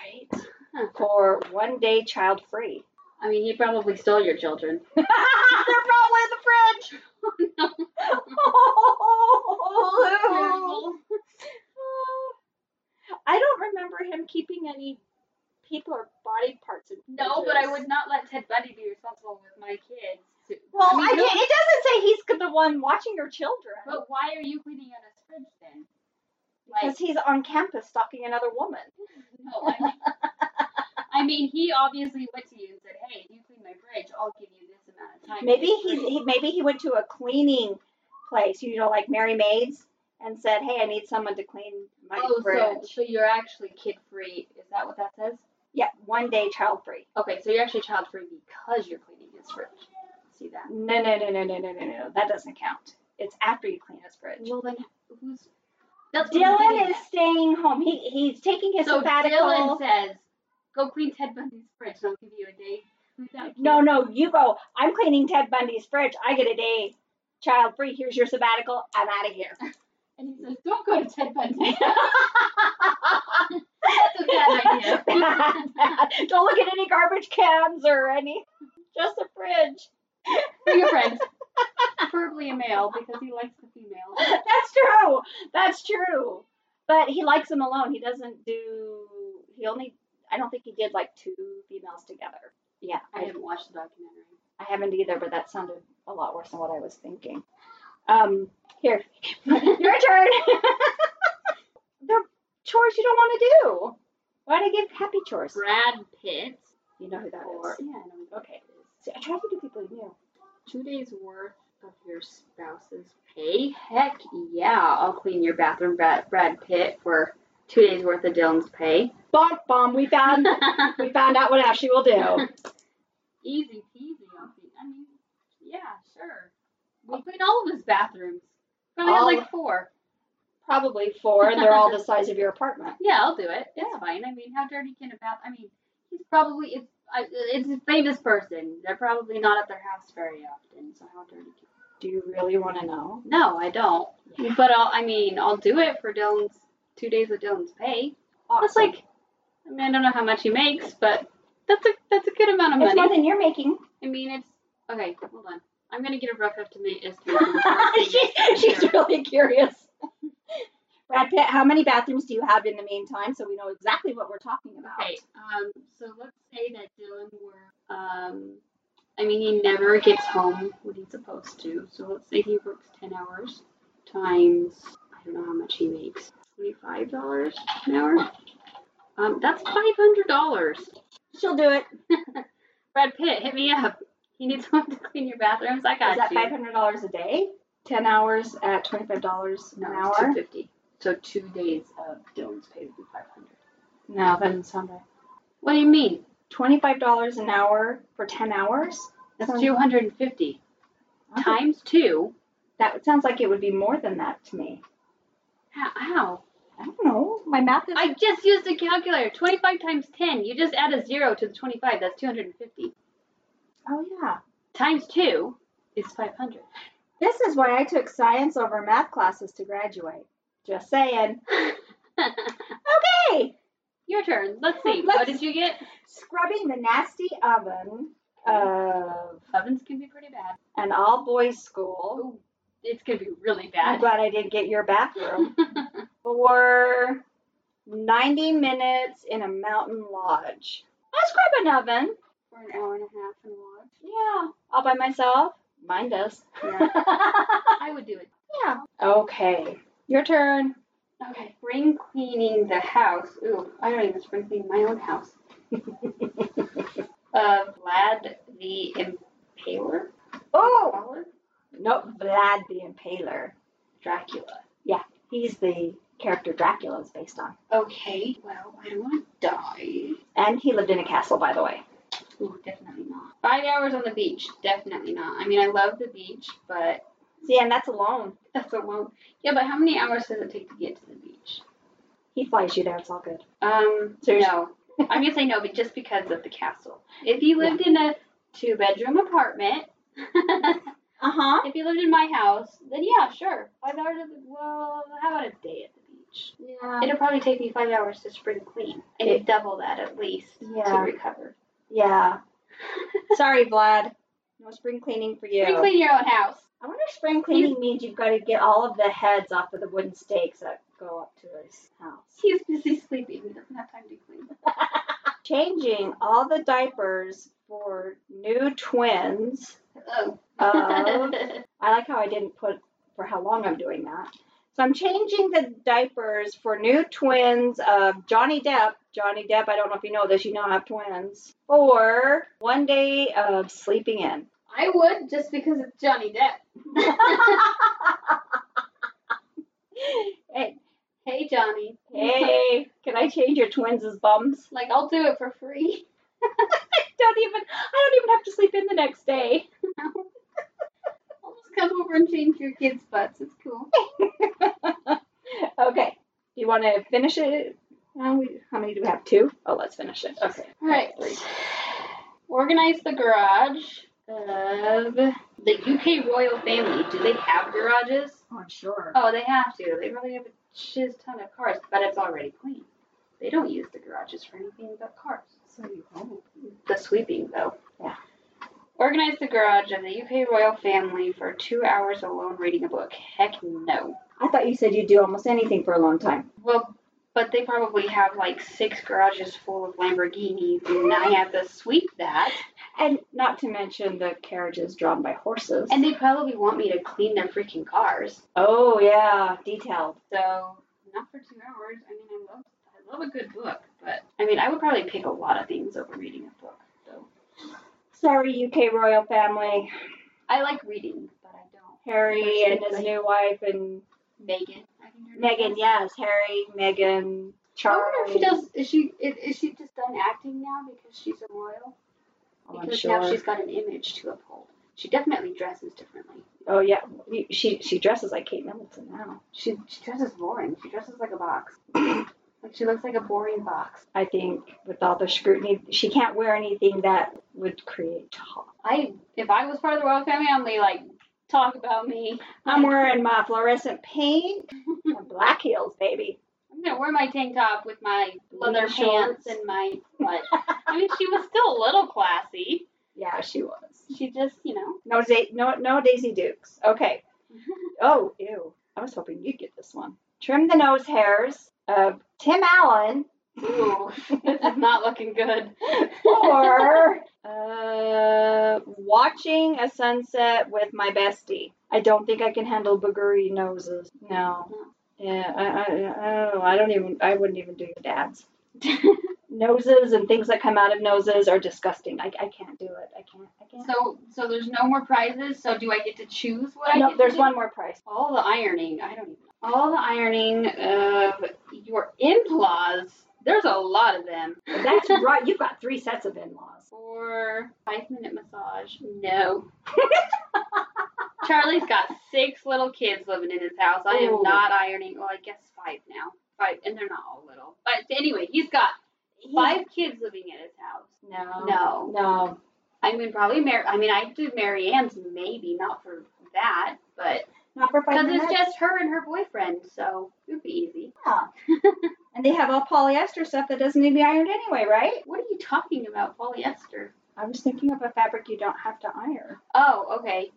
Right. For one day child free. I mean, he probably stole your children. They're probably in the fridge. Oh, I don't remember him keeping any people or body parts in No, but I would not let Ted Bundy be responsible with my kids. to- Well, I mean, I no- it doesn't say he's the one watching your children. But why are you cleaning out his fridge then? because he's on campus stalking another woman. No, I mean, I mean, he obviously went to you "Hey, you clean my fridge, I'll give you this amount of time." Maybe free." he, maybe he went to a cleaning place, you know, like Merry Maids, and said, "Hey, I need someone to clean my Oh, fridge." so so you're actually kid free? Is that what that says? Yeah, one day child free. Okay, so you're actually child free because you're cleaning his fridge. See that? No, no, no, no, no, no, no, no. That doesn't count. It's after you clean his fridge. Well, then who's? That's Dylan is at. staying home. He he's taking his So sabbatical. Dylan says, "Go clean Ted Bundy's fridge, and I'll give you a day without." no, no, you go. I'm cleaning Ted Bundy's fridge. I get a day child free. Here's your sabbatical. I'm out of here. And he says, "Don't go to Ted Bundy." That's a bad idea. Bad, bad. Don't look at any garbage cans or any, just a fridge. For your friends, preferably a male because he likes the female. That's true. That's true. But he likes them alone. He doesn't do. He only. I don't think he did like two females together. Yeah, I I, haven't watched the documentary. I haven't either, but that sounded a lot worse than what I was thinking. Um, here, your turn. the chores you don't want to do. Why do I give happy chores? Brad Pitt. You know who that Or is. yeah, I know. Okay. See, I try to do people you knew. Two days worth of your spouse's pay? Heck yeah! I'll clean your bathroom, Brad, Brad Pitt, for two days worth of Dylan's pay. Bum bum. We found we found out what Ashley will do. Easy peasy. I mean, yeah, sure. We'll clean all of his bathrooms. Probably All- like four. Probably four, and they're all the size of your apartment. Yeah, I'll do it. It's Yeah. fine. I mean, how dirty can a bath? I mean, he's probably it's I, it's a famous person. They're probably not at their house very often. So how dirty? Can... Do you really want to know? No, I don't. But I'll. I mean, I'll do it for Dylan's two days of Dylan's pay. That's like, I mean, I don't know how much he makes, but that's a that's a good amount of money. it's more than you're making. I mean, it's okay. Hold on. I'm gonna get a rough estimate. estimation before I say she, she's really curious. Brad Pitt, how many bathrooms do you have in the meantime so we know exactly what we're talking about? Okay, um, so let's say that Dylan were, um, I mean, he never gets home when he's supposed to. So let's say he works 10 hours times, I don't know how much he makes, $25 an hour? Um, that's $500. She'll do it. Brad Pitt, hit me up. He needs someone to clean your bathrooms. I got Is that you. five hundred dollars a day? Ten hours at twenty five dollars an it's hour? 250 So two days of Dylan's pay would be 500 No, that doesn't sound right. What do you mean? Twenty five dollars an hour for ten hours? That's Sounds- 250 Okay. times two. That sounds like it would be more than that to me. How? I don't know. My math is I just used a calculator. 25 times 10. You just add a zero to the 25. That's 250. Oh yeah. Times 2 is 500. This is why I took science over math classes to graduate. Just saying. Okay. Your turn. Let's see. Let's- What did you get? Scrubbing the nasty oven of Ovens can be pretty bad. an all boys school. Ooh, it's going to be really bad. I'm glad I didn't get your bathroom. for 90 minutes in a mountain lodge. I scrub an oven. For an hour and a half and watch. Yeah, all by myself. Mine does. Yeah. I would do it. yeah. Okay, your turn. Okay. Spring cleaning the house. Ooh, I don't even spring clean my own house. Uh, Vlad the Impaler? oh, Impaler? no, Vlad the Impaler. Dracula. Yeah, he's the character Dracula is based on. Okay, well, I don't want to die. And he lived in a castle, by the way. Ooh, definitely not. Five hours on the beach, definitely not. I mean, I love the beach, but See, and that's alone. that's a long. Yeah, but how many hours does it take to get to the beach? He flies you there. It's all good. Um, So no. I'm gonna say no, but just because of the castle. If you lived in a two-bedroom apartment, Uh huh. if you lived in my house, then yeah, sure, five hours. Of the, well, how about a day at the beach? Yeah. It'll probably take me five hours to spring clean, and It- double that at least to recover. Yeah. Sorry, Vlad. No spring cleaning for you. Spring clean your own house. I wonder if spring cleaning means you've got to get all of the heads off of the wooden stakes that go up to his house. He's busy sleeping. He doesn't have time to clean. Changing all the diapers for new twins. Oh. I like how I didn't put for how long I'm doing that. So I'm changing the diapers for new twins of Johnny Depp. Johnny Depp, I don't know if you know this, you now have twins. For one day of sleeping in. I would just because it's Johnny Depp. hey, hey Johnny. hey, can I change your twins bums? Like I'll do it for free. don't even I don't even have to sleep in the next day. I'll just come over and change your kids' butts. It's cool. okay. Do you want to finish it? We, how many do we have? Two? Oh, let's finish it. Okay. All right. Organize the garage. of the UK royal family. Do they have garages? Oh, I'm sure. Oh, they have to. They really have a shiz ton of cars, but it's already clean. They don't use the garages for anything but cars. So you hope. The sweeping, though. Yeah. Organize the garage of the UK royal family for two hours alone reading a book. Heck no. I thought you said you'd do almost anything for a long time. Well, but they probably have like six garages full of Lamborghinis, and I have to sweep that. And not to mention the carriages drawn by horses. And they probably want me to clean their freaking cars. oh yeah, detailed. So not for two hours. I mean, I love I love a good book, but I mean, I would probably pick a lot of things over reading a book. So Sorry, UK royal family. I like reading, but I don't. Harry and his new wife and Meghan. I think her name Meghan. Yes, Harry, Meghan, Charles. I wonder if she does. Is she is, is she just done acting now because she's a royal? Oh, Because sure. now she's got an image to uphold. She definitely dresses differently. Oh yeah, she she dresses like Kate Middleton now. She she dresses boring. She dresses like a box. she looks like a boring box. I think with all the scrutiny, she can't wear anything that would create talk. I if I was part of the royal family, I'm like, like talk about me. I'm wearing my fluorescent pink black heels, baby. I'm gonna wear my tank top with my leather pants and my what? I mean, she was still a little classy. Yeah, she was. She just, you know. No, da- no, no Daisy Dukes. Okay. Oh, ew. I was hoping you'd get this one. Trim the nose hairs of Tim Allen Ooh, this is not looking good. or uh, watching a sunset with my bestie. I don't think I can handle boogery noses. No. Yeah, I, I, I don't know. I don't even. I wouldn't even do your dad's. Noses and things that come out of noses are disgusting. I, I can't do it. I can't. I can't. So, so there's no more prizes. So, do I get to choose what I no, there's one more price. All the ironing. I don't even. All the ironing of your in-laws. There's a lot of them. That's right. You've got three sets of in-laws. For five minute massage. No. Charlie's got six little kids living in his house. I am Ooh. not ironing. Well, I guess five now. Five, and they're not all little. But anyway, he's got five kids living in his house. No. No. No. I mean, probably Mary. I mean, I do Mary Ann's maybe not for that, but Not for five because minutes. it's just her and her boyfriend, so it would be easy. Yeah. and they have all polyester stuff that doesn't need to be ironed anyway, right? What are you talking about, polyester? I was thinking of a fabric you don't have to iron. Oh, okay.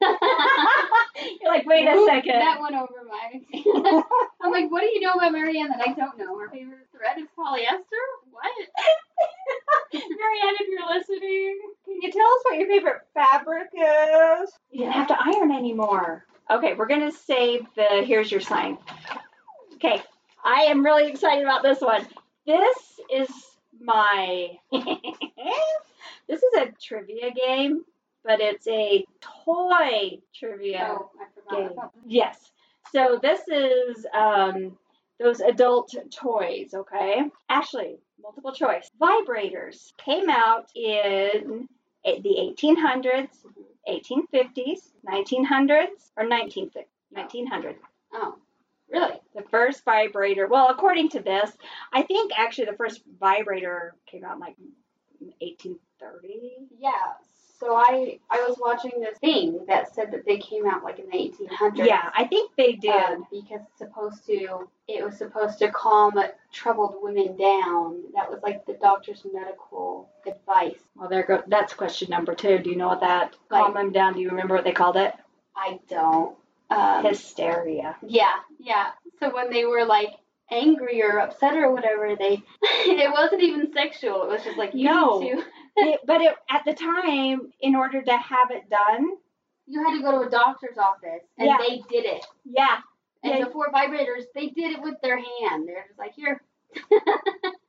You're like, wait a Oop, second. That went over my. I'm like, what do you know about Marianne that I don't know? Her favorite thread is polyester? What? Marianne, if you're listening, can you tell us what your favorite fabric is? You didn't have to iron anymore. Okay, we're gonna save the here's your sign. Okay, I am really excited about this one. This is my this is a trivia game, but it's a toy trivia Oh, I forgot game. Yes. So this is um, those adult toys, okay? Ashley, multiple choice. Vibrators came out in the 1800s, 1850s, 1900s, or 1950s. 1900s. Oh, really? The first vibrator, well, according to this, I think actually the first vibrator came out in like 1830. Yeah. So I I was watching this thing that said that they came out like in the 1800s. Yeah, I think they did. Um, because it's supposed to it was supposed to calm troubled women down. That was like the doctor's medical advice. well, there go. That's question number two. Do you know what that calm them down? Do you remember what they called it? I don't. Um, Hysteria. yeah, yeah. So when they were like angry or upset or whatever, they it wasn't even sexual. It was just like you No. need to It- but it, at the time, in order to have it done, you had to go to a doctor's office and Yeah. they did it. yeah, And Yeah. before vibrators, they did it with their hand. They're just like here.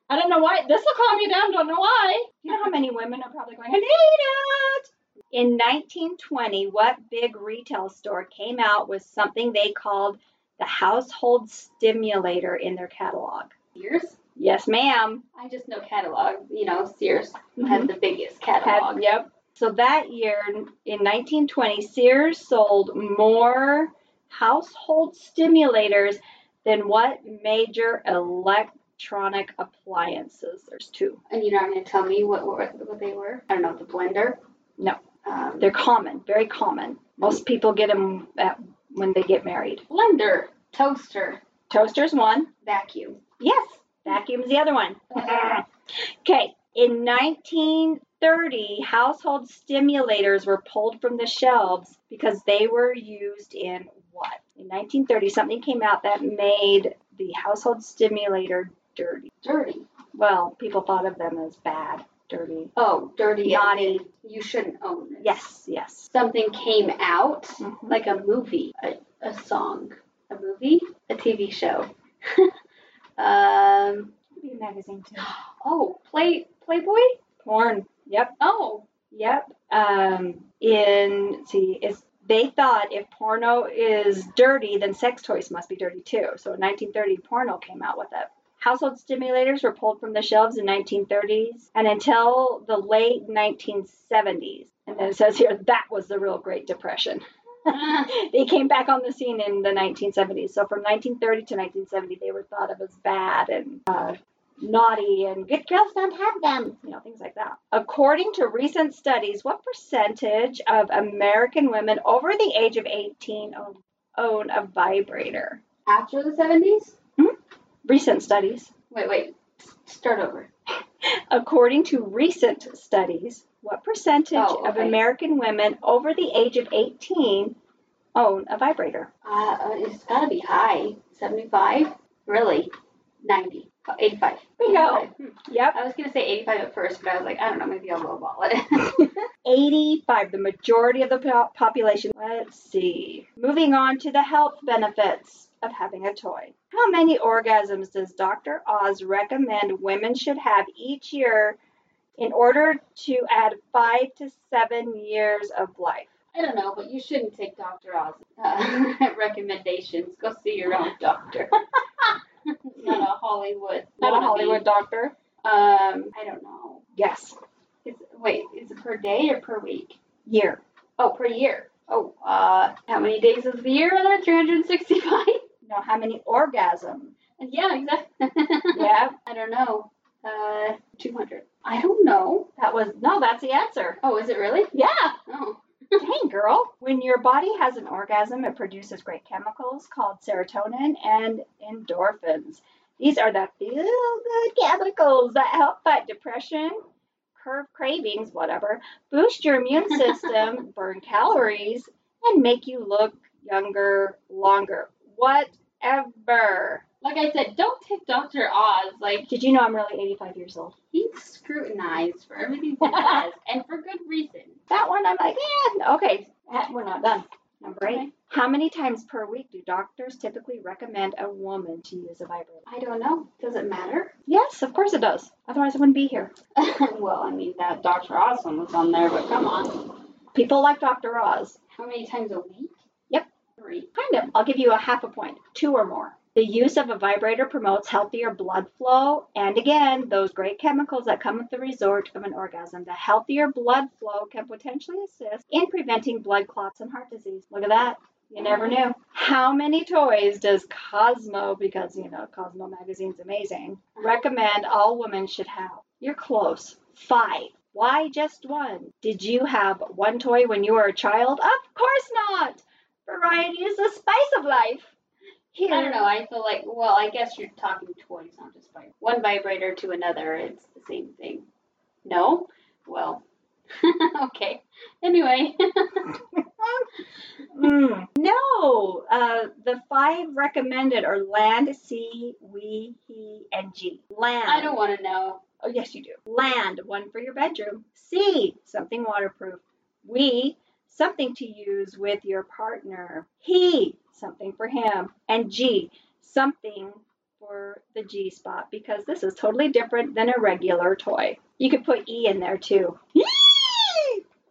I don't know why. This will calm you down. Don't know why. You know how many women are probably going, I need it. In 1920, what big retail store came out with something they called the household stimulator in their catalog? Sears. Yes, ma'am. I just know catalog. You know, Sears Mhm. had the biggest Had- catalog. yep. So that year, in 1920, Sears sold more household stimulators than what major electronic appliances? There's two. And you're not going to tell me what, what what they were? I don't know. The blender. Um, They're common, very common. Most people get them at, when they get married. blender, toaster, Toaster's one. vacuum. Yes, vacuum's the other one. Okay, in 1930, household stimulators were pulled from the shelves because they were used in what? In 1930, something came out that made the household stimulator dirty. Dirty. Well, people thought of them as bad, dirty. Oh, dirty. Naughty. You shouldn't own this. Yes, yes. Something came out, Mhm. like a movie, a, a song, a movie, a TV show. um. Could be a magazine too. Oh, Play Playboy. Porn. Yep, Oh, yep. Um, in let's see, is they thought if porno is dirty, then sex toys must be dirty too. So in 1930, porno came out with it. Household stimulators were pulled from the shelves in 1930s and until the late 1970s. And then it says here that was the real Great Depression. they came back on the scene in the 1970s. So from 1930 to 1970, they were thought of as bad and uh, naughty, and good girls don't have them. You know, things like that. According to recent studies, what percentage of American women over the age of 18 own, own a vibrator? after the seventies. Recent studies. Wait, wait. Start over. According to recent studies, what percentage Oh, of. American women over the age of 18 own a vibrator? Uh, uh, it's gotta be high. Seventy-five. Really? Ninety. Oh, Eighty-five. There you go. 85. Hmm. Yep. I was gonna say eighty-five at first, but I was like, I don't know, maybe I'll lowball it. 85, the majority of the po- population. Let's see. Moving on to the health benefits of having a toy. How many orgasms does Dr. Oz recommend women should have each year in order to add five to seven years of life? I don't know, but you shouldn't take Dr. Oz's uh, recommendations. Go see your own doctor. Not a Hollywood. Not a. Hollywood doctor. Um, I don't know. Yes. Is, wait, is it per day or per week? Year. Oh, per year. Oh, uh, how many days of the year are there? 365? Know how many orgasm? yeah, exactly. Yeah, I don't know. Uh, 200. I don't know. that was no. That's the answer. Oh, is it really? Yeah. Oh. Dang, girl. When your body has an orgasm, it produces great chemicals called serotonin and endorphins. These are the feel good chemicals that help fight depression, curb cravings, whatever, boost your immune system, burn calories, and make you look younger longer. Whatever. Like I said, don't take Dr. Oz. Like, Did you know I'm really 85 years old? he's scrutinized for everything he does, and for good reason. That one, I'm like, eh, okay, we're not done. Number eight. Okay. How many times per week do doctors typically recommend a woman to use a vibrator? I don't know. Does it matter? Yes, of course it does. Otherwise, I wouldn't be here. well, I mean, that Dr. Oz one was on there, but come on. People like Dr. Oz. How many times a week? Three. Kind of. I'll give you a half a point, two or more. The use of a vibrator promotes healthier blood flow, and again, those great chemicals that come with the resort of an orgasm. The healthier blood flow can potentially assist in preventing blood clots and heart disease. Look at that. You never knew. How many toys does Cosmo, because you know Cosmo magazine's amazing, recommend all women should have? You're close. Five. Why just one? Did you have one toy when you were a child? Of course not. Variety is the spice of life. Here. I don't know. I feel like, well, I guess you're talking toys, not just vibrator. One vibrator to another, it's the same thing. No? Well, okay. Anyway, Mm, no. Uh, the five recommended are land, sea, we, he, and G. Land. I don't want to know. Oh, yes, you do. Land, one for your bedroom. Sea, something waterproof. We, something to use with your partner. He, something for him. And G, something for the G spot because this is totally different than a regular toy. You could put E in there too.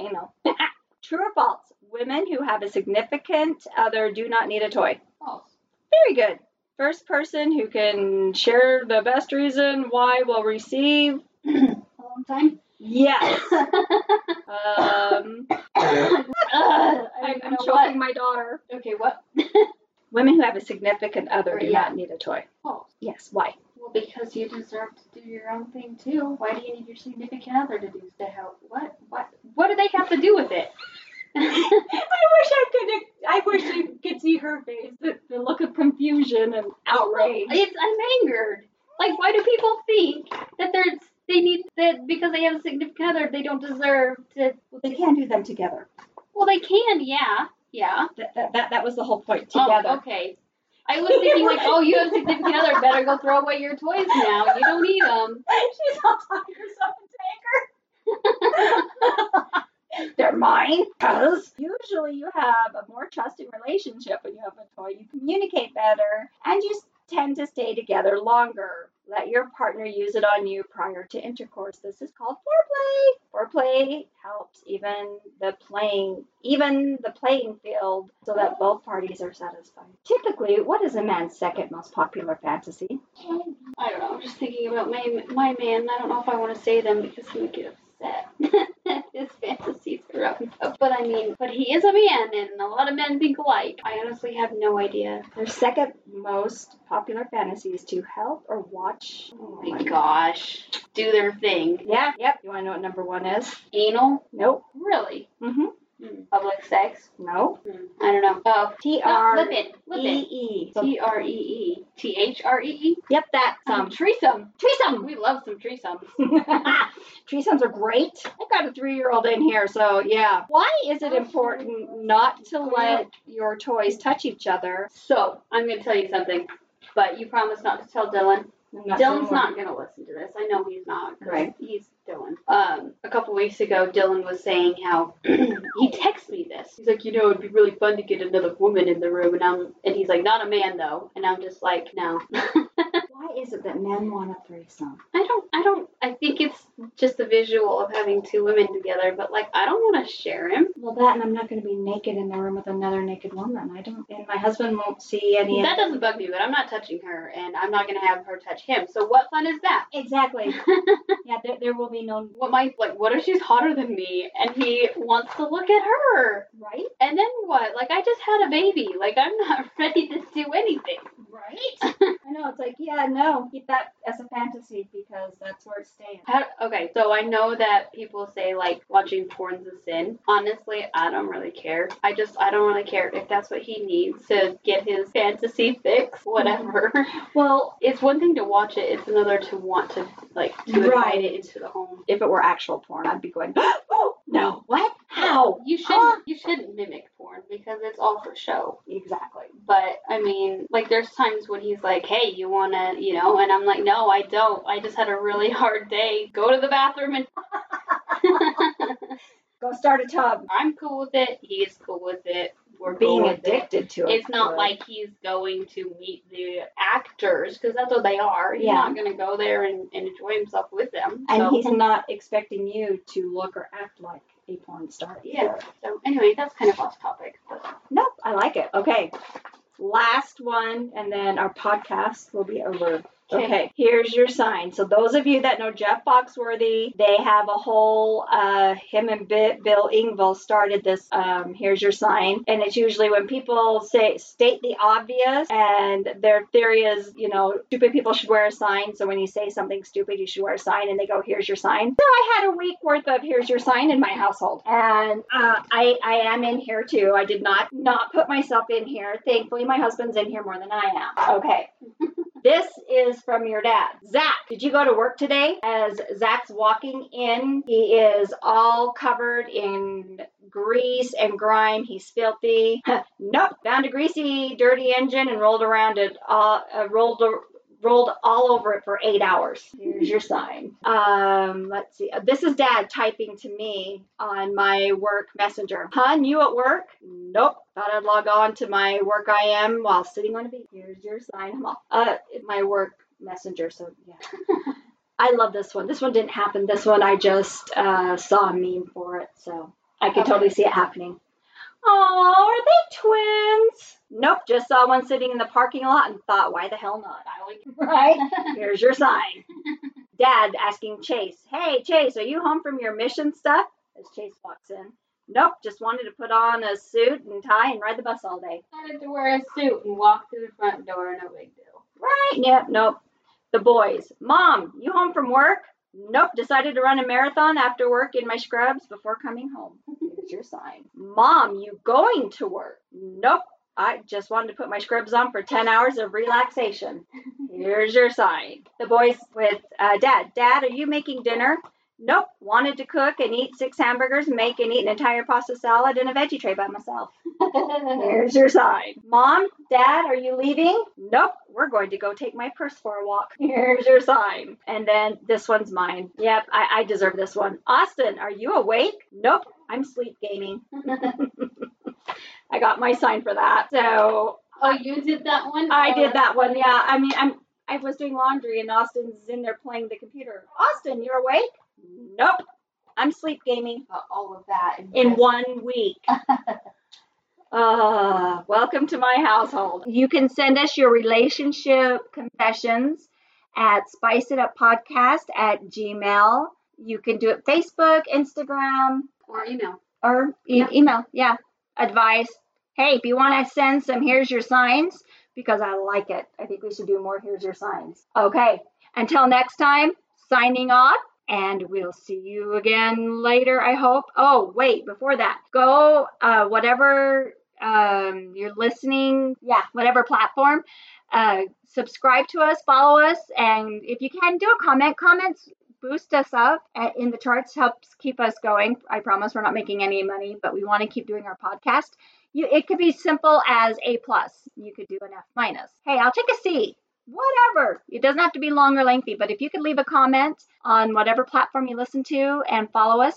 Anal. True or false? Women who have a significant other do not need a toy. False. Very good. First person who can share the best reason why will receive. A long time? Yes. Um, Ugh, I I'm, don't I'm know choking what. my daughter. Okay, what? Women who have a significant other do Yeah. not need a toy. False. Yes. Why? Well, because you deserve to do your own thing too. Why do you need your significant other to do to help? What? What? What do they have to do with it? I wish I could. I wish you could see her face, the, the look of confusion and outrage. It's, I'm angered. Like, why do people think that there's they need that because they have a significant other, they don't deserve to? They can do them together. Well, they can, yeah, yeah. That, that, that, that was the whole point. Oh, Together. okay. I was thinking like, oh, you have a significant other, better go throw away your toys now. You don't need them. She's all talking herself into anger. They're mine. Because usually you have a more trusting relationship when you have a toy. You communicate better and you tend to stay together longer. Let your partner use it on you prior to intercourse. This is called foreplay. Foreplay helps even the playing, even the playing field, so that both parties are satisfied. Typically, what is a man's second most popular fantasy? I don't know. I'm just thinking about my my man. I don't know if I want to say them because he would get upset. His fantasies are up. But I mean, but he is a man, and a lot of men think alike. I honestly have no idea. Their second most popular fantasy is to help or watch. Oh my gosh, do their thing. Yeah, yep. You want to know what number one is? Anal? Nope. Really? Mm-hmm. Hmm. Public sex? No. Hmm. I don't know. Oh, T oh, R lip it, lip E. E. T R E E. T H R E E. Yep, that. Um, Um, threesome. threesome. We love some threesomes. Threesomes are great. I've got a three-year-old in here, so yeah. Why is it important not to let your toys touch each other? So I'm gonna tell you something, but you promise not to tell Dylan. Not Dylan's not gonna listen to this. I know he's not. 'cause Right. He's Dylan. Um, a couple weeks ago, Dylan was saying how he texted me this. He's like, you know, it'd be really fun to get another woman in the room, and I'm, and he's like, not a man though, and I'm just like, no. Why is it that men want a threesome? I don't, I don't, I think it's just the visual of having two women together, but like, I don't want to share him. Well, that and I'm not going to be naked in the room with another naked woman. I don't, and my husband won't see any. That doesn't bug me, but I'm not touching her, and I'm not gonna have her touch him. So what fun is that? exactly. yeah, there, there will be no what my like? What if she's hotter than me, and he wants to look at her? right, And then what? Like I just had a baby. Like I'm not ready to do anything. right. I know. It's like, yeah, no, keep that as a fantasy because that's where it stays. How, okay, so I know that people say like watching porn's a sin. Honestly, I don't really care. I just I don't really care if that's what he needs to get his fantasy fix. Whatever. Well, it's one thing to watch it. It's another to want to like to Right. invite it into the home. if it were actual porn, I'd be going, oh no, what? How? You shouldn't you shouldn't mimic porn because it's all for show. Exactly. But I mean, like there's times when he's like, "Hey, you wanna," you know, and I'm like, "No, I don't. I just had a really hard day. Go to the bathroom and." Go start a tub. I'm cool with it. He's cool with it. We're Being cool with it. addicted to it. It's not like he's going to meet the actors because that's what they are. He's Yeah. not going to go there and, and enjoy himself with them. and so, he's not expecting you to look or act like a porn star. yeah. So anyway, that's kind of off topic. But Nope, I like it. Okay. Last one, and then our podcast will be over. Okay. Here's your sign. So those of you that know Jeff Foxworthy, they have a whole uh, him and Bi- Bill Engvall started this. Um, here's your sign, and it's usually when people say state the obvious, and their theory is, you know, stupid people should wear a sign. So when you say something stupid, you should wear a sign, and they go, "Here's your sign." So I had a week worth of "Here's your sign" in my household, and uh, I I am in here too. I did not not put myself in here. Thankfully, my husband's in here more than I am. Okay. This is from your dad. Zach, did you go to work today? As Zach's walking in, he is all covered in grease and grime. He's filthy. nope. Found a greasy, dirty engine and rolled around it, all, uh, rolled rolled all over it for eight hours. Here's your sign. Um, let's see. This is dad typing to me on my work messenger. Hun, you at work? Nope. Thought I'd log on to my work I am while sitting on a beach. Here's your sign. I'm all- Uh, my work messenger. So yeah. I love this one. This one didn't happen. This one I just uh, saw a meme for it, so I could Okay. totally see it happening. Oh, are they twins? Nope, just saw one sitting in the parking lot and thought, why the hell not? I like Right? Here's your sign. Dad asking Chase, hey, Chase, are you home from your mission stuff? As Chase walks in. Nope, just wanted to put on a suit and tie and ride the bus all day. wanted to wear a suit and walk through the front door. No big deal. Right? Yep, nope. The boys, Mom, you home from work? Nope, decided to run a marathon after work in my scrubs before coming home. Here's your sign. Mom, you going to work? Nope, I just wanted to put my scrubs on for 10 hours of relaxation. Here's your sign. The boys with uh, Dad. Dad, are you making dinner? Nope. Wanted to cook and eat six hamburgers, make and eat an entire pasta salad and a veggie tray by myself. Here's your sign. Mom, Dad, are you leaving? Nope. We're going to go take my purse for a walk. Here's your sign. And then this one's mine. Yep, I, I deserve this one. Austin, are you awake? Nope. I'm sleep gaming. I got my sign for that. So oh, you did that one? I Oh, did that one. Yeah. I mean, I'm I was doing laundry and Austin's in there playing the computer. Austin, you're awake? Nope. I'm sleep gaming Got all of that in just- one week. Uh, welcome to my household. You can send us your relationship confessions at spice it up podcast at gmail. You can do it Facebook, Instagram, or email. or e- Yeah. email. Yeah. Advice. Hey, if you want to send some here's your signs, because I like it. I think we should do more here's your signs. Okay. Until next time, signing off. And we'll see you again later, I hope. Oh, wait, before that, go uh, whatever um, you're listening, yeah, whatever platform, uh, subscribe to us, follow us, and if you can, do a comment. Comments boost us up uh, in the charts, helps keep us going. I promise we're not making any money, but we want to keep doing our podcast. You, it could be simple as A plus. You could do an F minus. Hey, I'll take a C. Whatever. It doesn't have to be long or lengthy, but if you could leave a comment on whatever platform you listen to and follow us,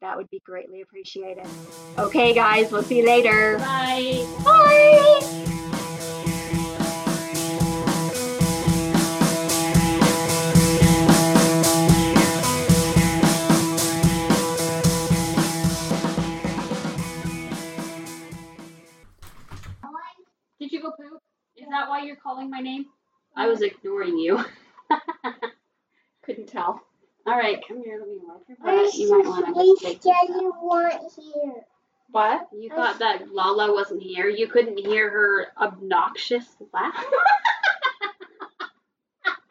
that would be greatly appreciated. Okay, guys, we'll see you later. Bye. Bye. Did you go poop? Is that why you're calling my name? I was ignoring you. Couldn't tell. All right, come here. Let me wipe your butt. You might want to the take that you want here? What? You thought that Lala wasn't here. You couldn't hear her obnoxious laugh.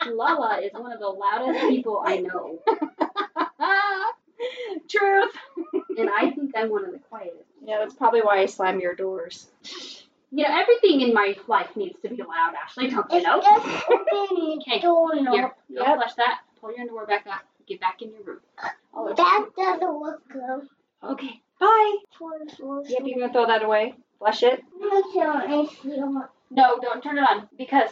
Lala is one of the loudest people I know, Truth. and I think I'm one of the quietest. Yeah, that's probably why I slam your doors. You know, everything in my life needs to be loud, Ashley. Don't you know? Okay, Here, Yep. flush that. Pull your underwear back up. Get back in your room. Oh, That doesn't look good. okay. Bye. Yep, you're gonna throw that away? Flush it. flush on, I feel No, don't turn it on because